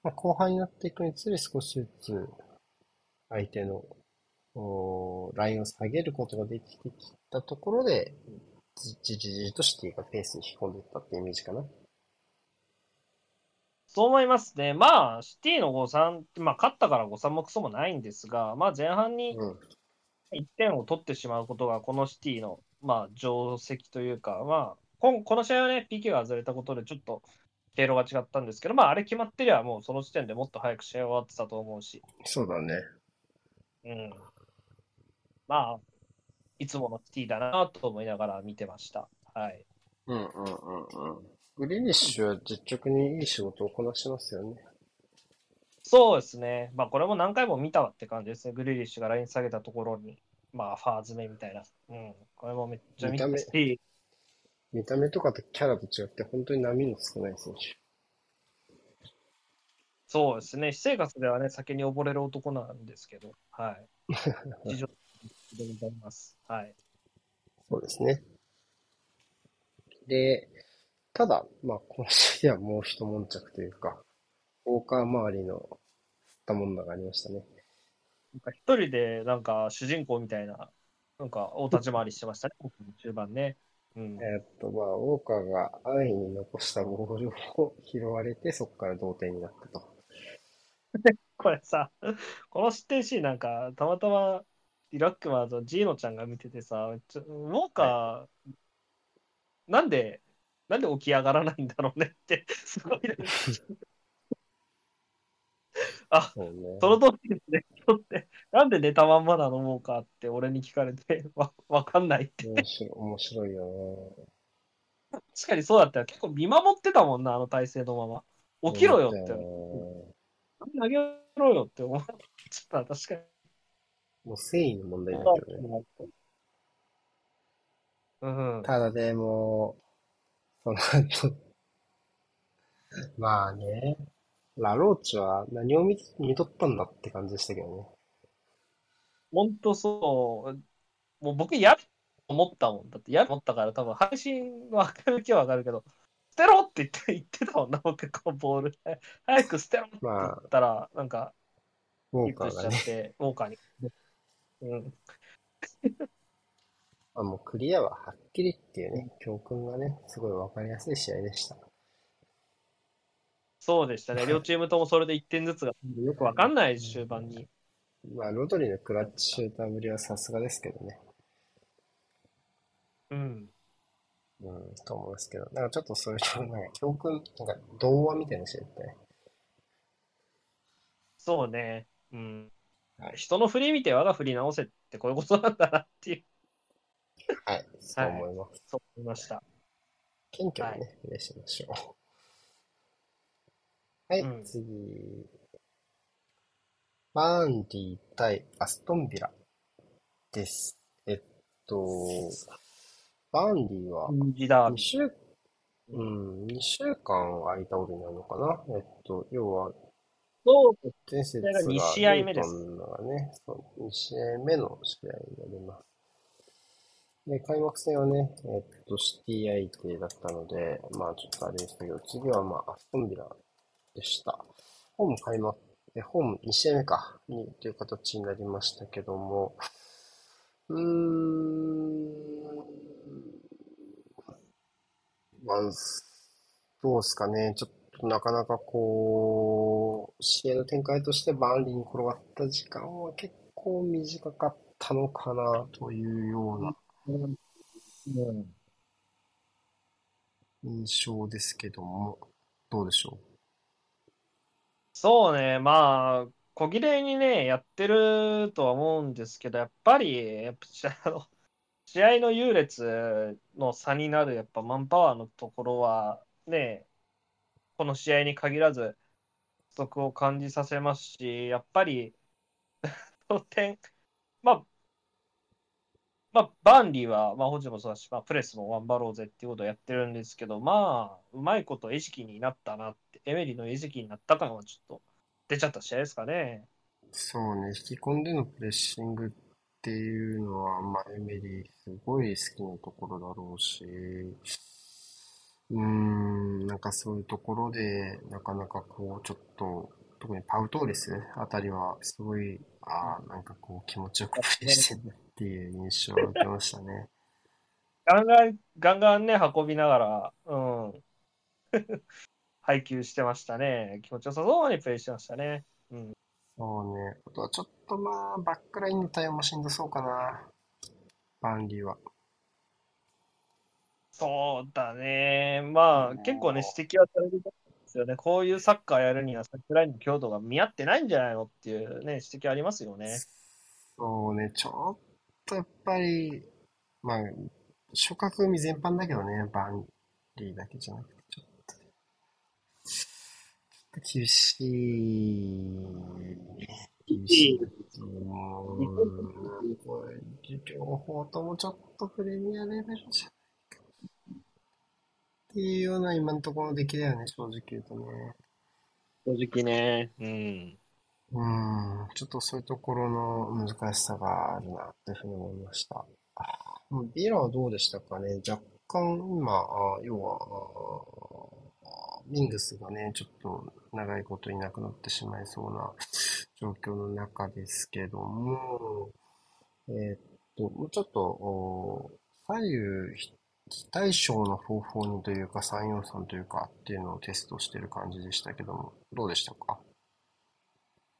まあ、後半になっていくにつれ少しずつ相手のおラインを下げることができてきたところで、じじじじとシティがペースに引き込んでいったってイメージかな。そう思いますね。まあ、シティの5-3、まあ、勝ったから5-3もクソもないんですが、まあ、前半にうん。1点を取ってしまうことが、このシティの、まあ、定石というか、まあ、こんこの試合はね、PK が外れたことで、ちょっと経路が違ったんですけど、まあ、あれ決まってりゃ、もうその時点でもっと早く試合終わってたと思うし、そうだね。うん。まあ、いつものシティだなと思いながら見てました。はい。うんうんうんうん。グリニッシュは実直にいい仕事をこなしますよね。そうですね。まあ、これも何回も見たわって感じですね。グリリッシュがライン下げたところに、まあ、ファー詰めみたいな。うん。これもめっちゃ見た見し、見た目とかとキャラと違って本当に波の少ない選手。そうですね。私生活ではね、酒に溺れる男なんですけど、はい。事 [LAUGHS] 情でございます。はい。そうですね。で、ただ、まあ、この試合はもう一悶着というか、ウォーカー周りの吸ったもんだがありましたね。なんか一人で、なんか主人公みたいな、なんか大立ち回りしてましたね、中盤ね。うん。えーっと、まあ、ウォーカーが安易に残したボールを拾われて、そこから同点になったと。[LAUGHS] これさ、この失点シーンなんか、たまたま、リラックマーとジーノちゃんが見ててさ、ちょウォーカー、なんで、なんで起き上がらないんだろうねって、すごいね。あ、そうね。その通りですね。人って、なんで寝たまんまなの、ウォーカーって俺に聞かれて、[LAUGHS] わ、わかんないって。面白い、面白いよ確かにそうだったよ。結構見守ってたもんな、あの体勢のまま。な。起きろよって。投げろよって思っちゃった、確かに。もう誠意の問題だけどね。うん。ただでも、その後、[LAUGHS] まあね、ラローチは何を見、見とったんだって感じでしたけどね。ほんとそう。もう僕やると思ったもん。だってやると思ったから多分配信の明るきはわかるけど、捨てろって言って言ってたもんな、僕このボール。早く捨てろって言まあっ、たら、なんか、ウォーカーがね、ウォーカーに。うん。[LAUGHS] まあ、もうクリアははっきりっていうね、教訓がね、すごいわかりやすい試合でした。そうでしたね。[LAUGHS] 両チームともそれで1点ずつがよくわかんない終盤に。まあ、ロドリのクラッチシューターぶりはさすがですけどね。うん。うん、と思いますけど。なんかちょっとそういう、なんか教訓、なんか童話みたいな試合だったね。そうね。うんはい。人の振り見て我が振り直せってこういうことなんだなっていう、はい、そう思います。そう思いました。謙虚にね、プレーしましょう。はい、うん次。バーンディ対アストンビラです。えっと、バーンディは時だ2。週、うん、2週間空いたことになるのかなえっと、要は、そう前節これが二が試合目ですね、そう、2試合目の試合になります。で、開幕戦はね、えっと、シティ相手だったので、まあちょっとあれでしたけど、次はまあアストンビラでした。ホーム開幕、えホーム2試合目か、に、という形になりましたけども、うーん、まあ、どうですかね。ちょっとなかなかこう、試合の展開としてバンリーに転がった時間は結構短かったのかなというようなうん。印象ですけども、どうでしょう？そうね、まあ、小切れにね、やってるとは思うんですけど、やっぱり、やっぱ試合の、試合の優劣の差になる、やっぱマンパワーのところは、ね、この試合に限らず、不足を感じさせますし、やっぱり、その点、まあ、まあ、バンリーは、まあ、保持もそうだし、まあ、プレスも頑張ろうぜっていうことをやってるんですけど、まあ、うまいこと餌食になったなって、エメリーの餌食になった感はちょっと出ちゃった試合ですかね。そうね、引き込んでのプレッシングっていうのは、まあ、エメリーすごい好きなところだろうし、うーん、なんかそういうところで、なかなかこう、ちょっと、特にパウトーレスあたりは、すごい、ああ、なんかこう、気持ちよくプレーしてるなっていう印象を受けましたね。[LAUGHS] ガンガン、ガンガンね、運びながら、うん。[LAUGHS] 配球してましたね。気持ちよさそうにプレイしてましたね。うん。そうね。あとはちょっとまあ、バックラインの対応もしんどそうかな。バンリーは。そうだね。まあ、結構ね、指摘はされるんですよね。こういうサッカーやるには、サッカーラインの強度が見合ってないんじゃないのっていうね、指摘ありますよね。そうね、ちょっとやっぱり、まあ、諸角海全般だけどね、バンリーだけじゃなくて、ちょっと、ちょっと厳しい、厳しい。もう、これ、両方ともちょっとプレミアレベルじゃないか。っていうような今のところの出来だよね、正直言うとね。正直ね。うん。うん、ちょっとそういうところの難しさがあるな、というふうに思いました。あビラはどうでしたかね？若干今、あ要は、あミングスがね、ちょっと長いこといなくなってしまいそうな状況の中ですけども、えーっと、もうちょっと、お左右非対称の4-4-2というか3-4-3というかっていうのをテストしてる感じでしたけども、どうでしたか？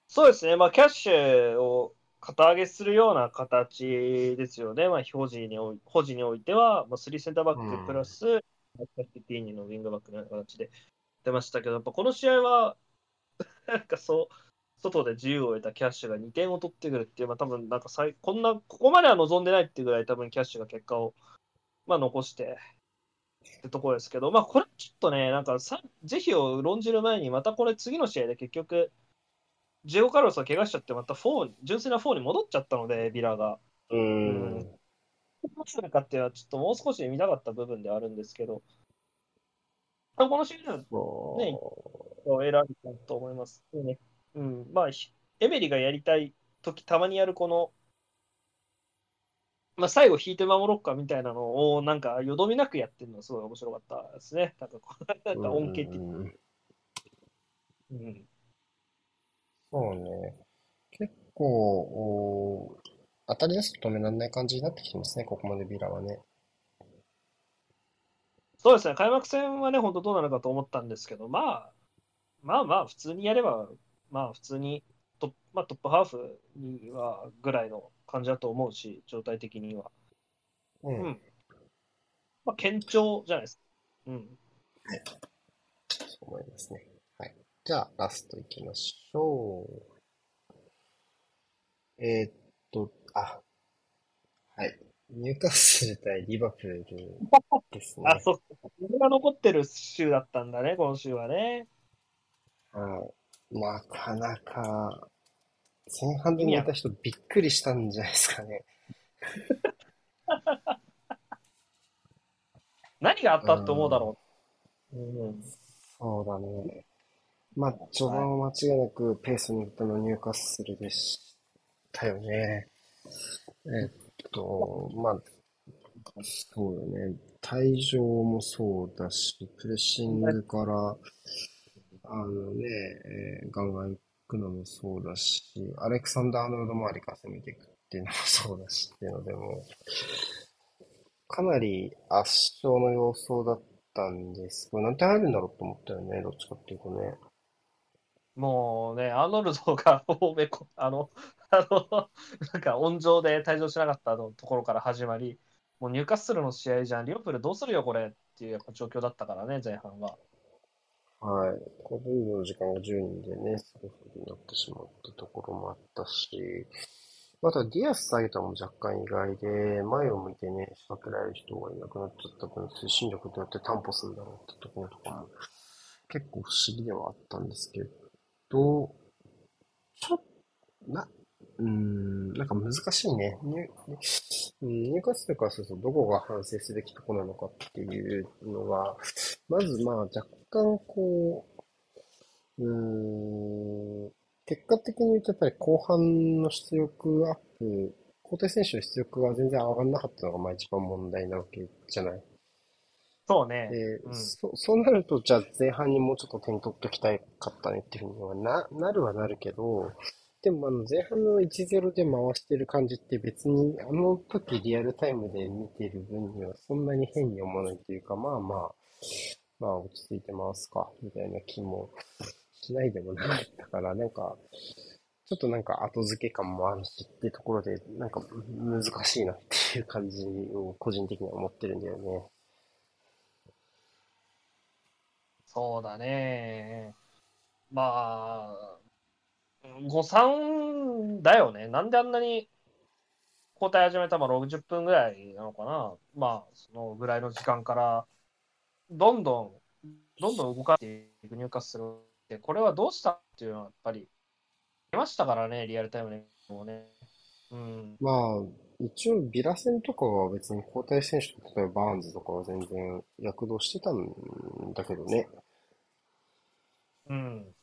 そうですね。まあ、キャッシュを肩上げするような形ですよね。まあ、保持におい保持においては、まあ、3センターバックプラス、ティーニのウィングバックのような形で出ましたけど、やっぱこの試合は、[LAUGHS] なんかそう、外で自由を得たキャッシュが2点を取ってくるっていう、まあ、多分なんかさいこんな、ここまでは望んでないっていうぐらい、多分キャッシュが結果を、まあ、残してってところですけど、まあ、これちょっとね、なんかさ、是非を論じる前に、またこれ次の試合で結局、ジェオ・カルロスが怪我しちゃって、また4に、純粋な4に戻っちゃったので、ビラが。うーん。どうするかっていうのは、ちょっともう少し見たかった部分ではあるんですけど、まあこの試合ではそね選んだと思います。ねうん、まあ、ひエメリがやりたいとき、たまにやるこの、まあ、最後引いて守ろうかみたいなのを、なんか、よどみなくやってるのがすごい面白かったですね。なんかこう、[LAUGHS] なんか恩恵的。うんうん。そうね。結構、お当たり出すと止められない感じになってきてますね、ここまでビラはね。そうですね、開幕戦はね、本当どうなるかと思ったんですけど、まあ、まあまあ、普通にやれば、まあ、普通にトップ、まあ、トップハーフにはぐらいの感じだと思うし、状態的には。う。うんん。まあ、堅調じゃないですか。うん。そう思いますね。はい。じゃあ、ラストいきましょう。えーっと、あ、はい。ニューカッスル対リバプールですね。あ、そっか。これが残ってる週だったんだね、今週はね。はい。なかなか、前半で見た人びっくりしたんじゃないですかね。[LAUGHS] 何があったと思うだろう。うん。そうだね。まあ、序盤は間違いなくペースに乗ったのニューカッスルでしたよね。えっと、まあ、そうだね。退場もそうだし、プレッシングから、あのね、えーガンガン行くのもそうだし、アレクサンダー・アーノルド周りから攻めていくっていうのもそうだしっていうのでも、かなり圧勝の様相だったんです。これ何点入るんだろうと思ったよね、どっちかっていうとね。もうね、アーノルドが多めこ、[LAUGHS] あの、あの、なんか温情で退場しなかったのところから始まり、もうニューカッスルの試合じゃん、リオプールどうするよ、これっていうやっぱ状況だったからね、前半は。はい。個人の時間が10人でね、過ごすことになってしまったところもあったし、あとはディアス下げたも若干意外で、前を向いてね、仕掛けられる人がいなくなっちゃった分、推進力どうやって担保するんだろうってところとかも、結構不思議ではあったんですけど、ちょっと、な、うーん、なんか難しいね。ニュうん入荷するからすると、どこが反省すべきところなのかっていうのが、まずまあ若干こう、うーん、結果的に言うとやっぱり後半の出力アップ、交代選手の出力が全然上がんなかったのがまあ一番問題なわけじゃない？そうね。で、うんそ、そうなると、じゃあ前半にもうちょっと点取っときたかったねっていうふうにはな、なるはなるけど、でもあの前半の1-0で回してる感じって別にあの時リアルタイムで見てる分にはそんなに変に思わないというか、まあまあ、まあ落ち着いてますか、みたいな気もしないでもなかったから、[LAUGHS] なんか、ちょっとなんか後付け感もあるしっていうところで、なんか難しいなっていう感じを個人的には思ってるんだよね。そうだね。まあ、5-3だよね。なんであんなに交代始めたの？は60分ぐらいなのかな？まあ、そのぐらいの時間から、どんどん、どんどん動かしていく入荷するって、これはどうしたっていうのはやっぱり、出ましたからね、リアルタイムでもね。うん。まあ、一応ビラ戦とかは別に交代選手と例えばバーンズとかは全然躍動してたんだけどね。うん。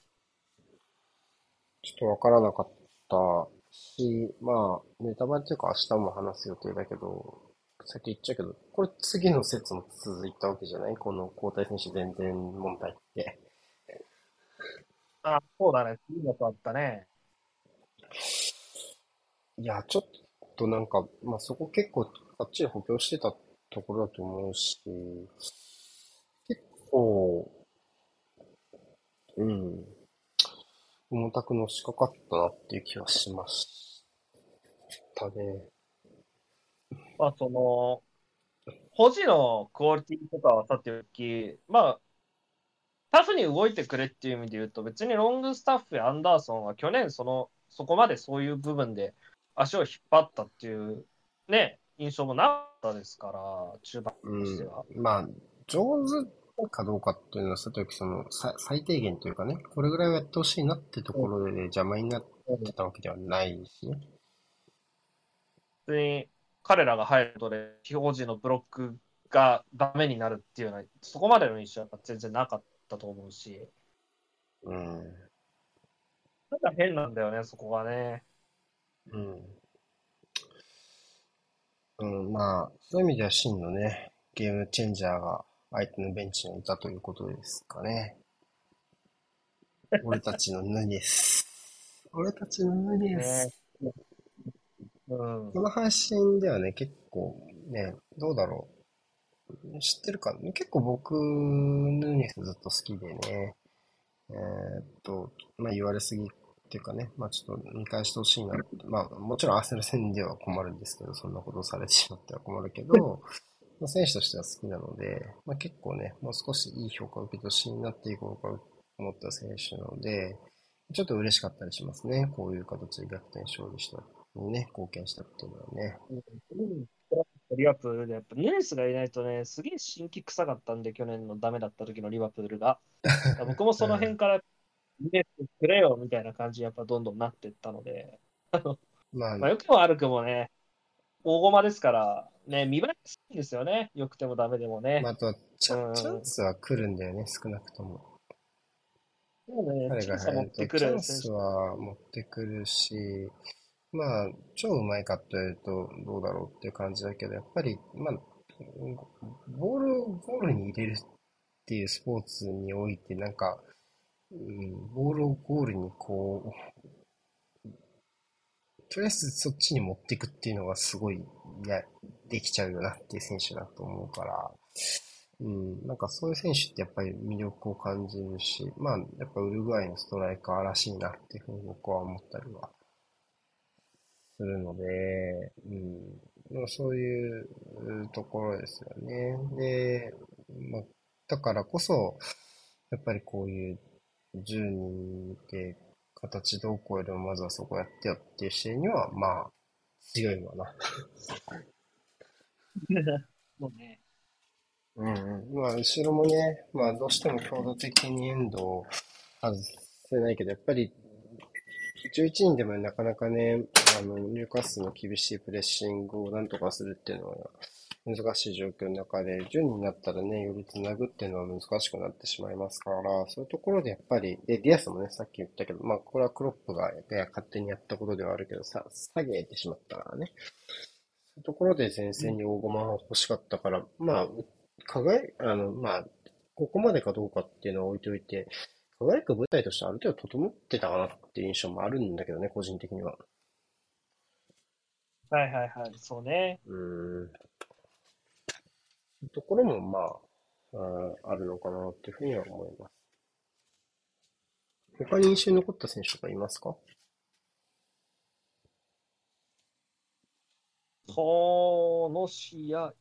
ちょっとわからなかったし、まあ、ネタバレというか明日も話す予定だけど、さっき言っちゃうけど、これ次の説も続いたわけじゃない？この交代選手全然問題って。あ、そうだね。次のとあったね。いや、ちょっとなんか、まあそこ結構あっちり補強してたところだと思うし、結構、うん、重たくのしかかったなっていう気はしましたね。まあ、その、保持のクオリティとかはさておき、まあ、タフに動いてくれっていう意味で言うと、別にロングスタッフやアンダーソンは去年その、そこまでそういう部分で足を引っ張ったっていうね、印象もなかったですから、中盤としては。うん、まあ、上手かどうかっていうのはさておき、その、さ最低限というかね、これぐらいはやってほしいなってところで邪魔になってたわけではないしね。普通に彼らが入ることで、非保持のブロックがダメになるっていうのは、そこまでの印象は全然なかったと思うし、うん。なんか変なんだよね、そこがね。うん。うん、まあ、そういう意味では真のね、ゲームチェンジャーが相手のベンチにいたということですかね。俺たちのヌニェス。俺たちのヌニェス。ねうん。この配信ではね、結構ね、どうだろう。知ってるか結構僕、ヌニェスずっと好きでね。えーっと、まあ言われすぎっていうかね、まあちょっと見返してほしいな。まあもちろんアーセナル戦では困るんですけど、そんなことをされてしまっては困るけど、まあ選手としては好きなので、まあ結構ね、もう少しいい評価を受けてほしいなっていうことを思った選手なので、ちょっと嬉しかったりしますね。こういう形で逆転勝利したにね、貢献したっていうのはね。リバプールで、やっぱヌネスがいないとね、すげえ新規臭かったんで、去年のダメだった時のリバプールが。[LAUGHS] 僕もその辺から、ヌネスくれよみたいな感じにやっぱどんどんなっていったので、まあ、まあ、よくも悪くもね、大駒ですから、ね、見栄えがいいんですよね。良くてもダメでもね。まあ、あとはチうんャチャンスは来るんだよね、少なくとも。そうね、彼がチャンスを持ってくチャンス。は持ってくるし、まあ、超うまいかというと、どうだろうっていう感じだけど、やっぱり、まあ、ボールをゴールに入れるっていうスポーツにおいて、なんか、うん、ボールをゴールにこう、とりあえずそっちに持っていくっていうのがすごい、いや、できちゃうよなっていう選手だと思うから、うん、なんかそういう選手ってやっぱり魅力を感じるし、まあ、やっぱウルグアイのストライカーらしいなっていうふうに僕は思ったりはするので、うん、まあそういうところですよね。で、まあ、だからこそ、やっぱりこういう10人で形どうこうよりもまずはそこやってよっていう姿勢には、まあ、強いわな。[LAUGHS] もうね。うん。まあ、後ろもね、まあ、どうしても強度的に遠藤を外せないけど、やっぱり、11人でもなかなかね、あの、ニューカッスルの厳しいプレッシングをなんとかするっていうのは難しい状況の中で、10人になったらね、より繋ぐっていうのは難しくなってしまいますから、そういうところでやっぱり、で、ディアスもね、さっき言ったけど、まあ、これはクロップが勝手にやったことではあるけど、さ、下げてしまったからね。ところで前線に大駒が欲しかったから、まあ、輝い、あの、まあ、ここまでかどうかっていうのは置いておいて、輝く舞台としてある程度整ってたかなっていう印象もあるんだけどね、個人的には。はいはいはい。そうね。うーん。ところも、まあ、あーあるのかなっていうふうには思います。他に印象に残った選手とかいますか？この試合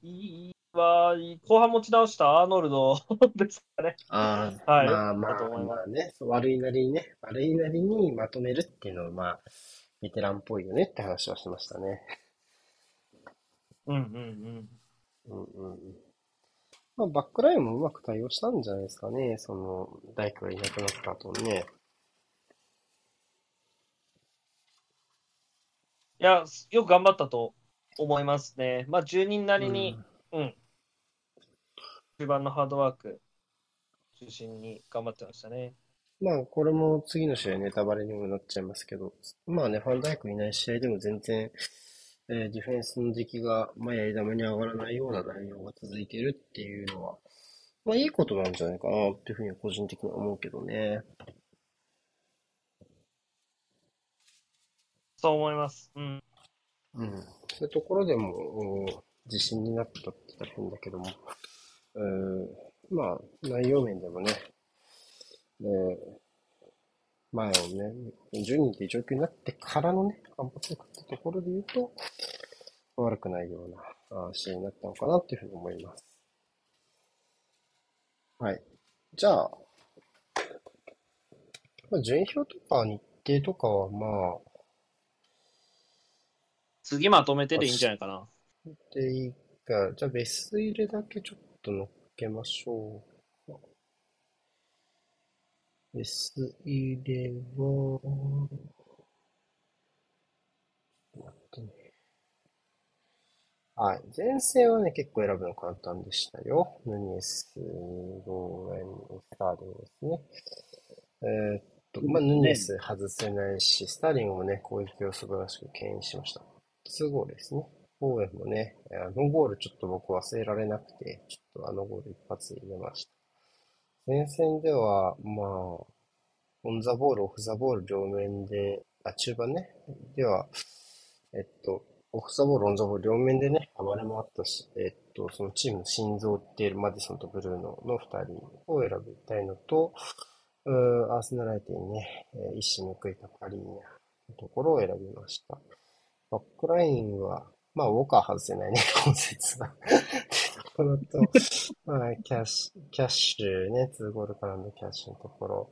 は、後半持ち直したアーノルド [LAUGHS] ですかね。ああ、はいまあまあ、まあね、悪いなりにね、悪いなりにまとめるっていうのは、まあ、ベテランっぽいよねって話はしましたね。うんうんうんうんうん。まあ、バックラインもうまく対応したんじゃないですかね。その、大工がいなくなった後にね。いや、よく頑張ったと思いますね。まあ、10人なりに、うん。中盤のハードワーク中心に頑張ってましたね。まあ、これも次の試合ネタバレにもなっちゃいますけど、まあね、ファンダイクいない試合でも全然、えーディフェンスの出来が、まあ、やり玉に上がらないような内容が続いているっていうのは、まあ、いいことなんじゃないかなっていうふうには個人的には思うけどね。そう思います。うん。うん。そういうところでも、自信になったって言ったら変だけども、うん、まあ、内容面でもね、で、前をね、10人っていう状況になってからのね、反発力ってところで言うと、悪くないようなあ試合になったのかなっていうふうに思います。はい。じゃあ、まあ、順位表とか日程とかはまあ、次まとめてでいいんじゃないかな。でいいか、じゃあベス入れだけちょっと乗っけましょう。ベス入れは、はい。前線はね、結構選ぶの簡単でしたよ。ヌニエス、ローレン、スターリングですね。えーっと、まあ、ヌニエス外せないし、スターリングもね、攻撃を素晴らしく牽引しました。2ゴールですね。ボーエもね、あのゴールちょっと僕忘れられなくて、ちょっとあのゴール一発入れました。前線では、まあ、オンザボール、オフザボール両面で、あ、中盤ね。では、えっと、オフザボール、オンザボール両面でね、暴れもあったし、えっと、そのチームの心臓っているマディソンとブルーノの二人を選びたいのと、うーアーセナル相手にね、え一矢報いたパリーニャのところを選びました。バックラインは、まあ、ウォーカー外せないね、[LAUGHS] 今節は。ところと、まあ、キャッシュ、キャッシュね、2ゴールからのキャッシュのところ。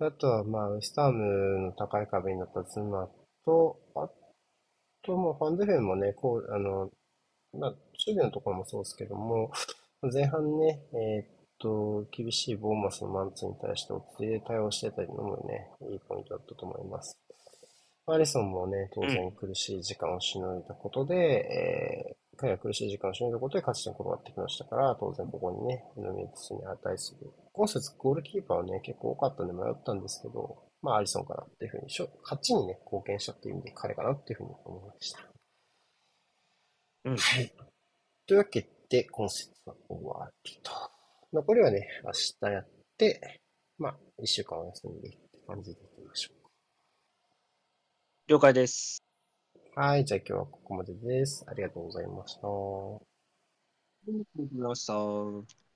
あとは、まあ、ウスタームの高い壁になった妻と、あと、まあ、ファンデフェンもね、こう、あの、まあ、守備のところもそうですけども、前半ね、えーっと、厳しいボーマスのマンツに対して落ちて対応してたのもね、いいポイントだったと思います。アリソンもね、当然苦しい時間をしのいだことで、えー彼が苦しい時間をしのいだことで勝ち点転がってきましたから、当然ここにね、ノミネートに値する。今節ゴールキーパーはね、結構多かったんで迷ったんですけど、まあアリソンかなっていうふうに勝ちにね、貢献したっていう意味で彼かなっていうふうに思いました。うんはい。というわけで、今節は終わりと。残りはね、明日やって、まあ、一週間お休みでって感じでいきましょ了解です。う。はい、じゃあ今日はここまでです。ありがとうございました。ありがとうございました。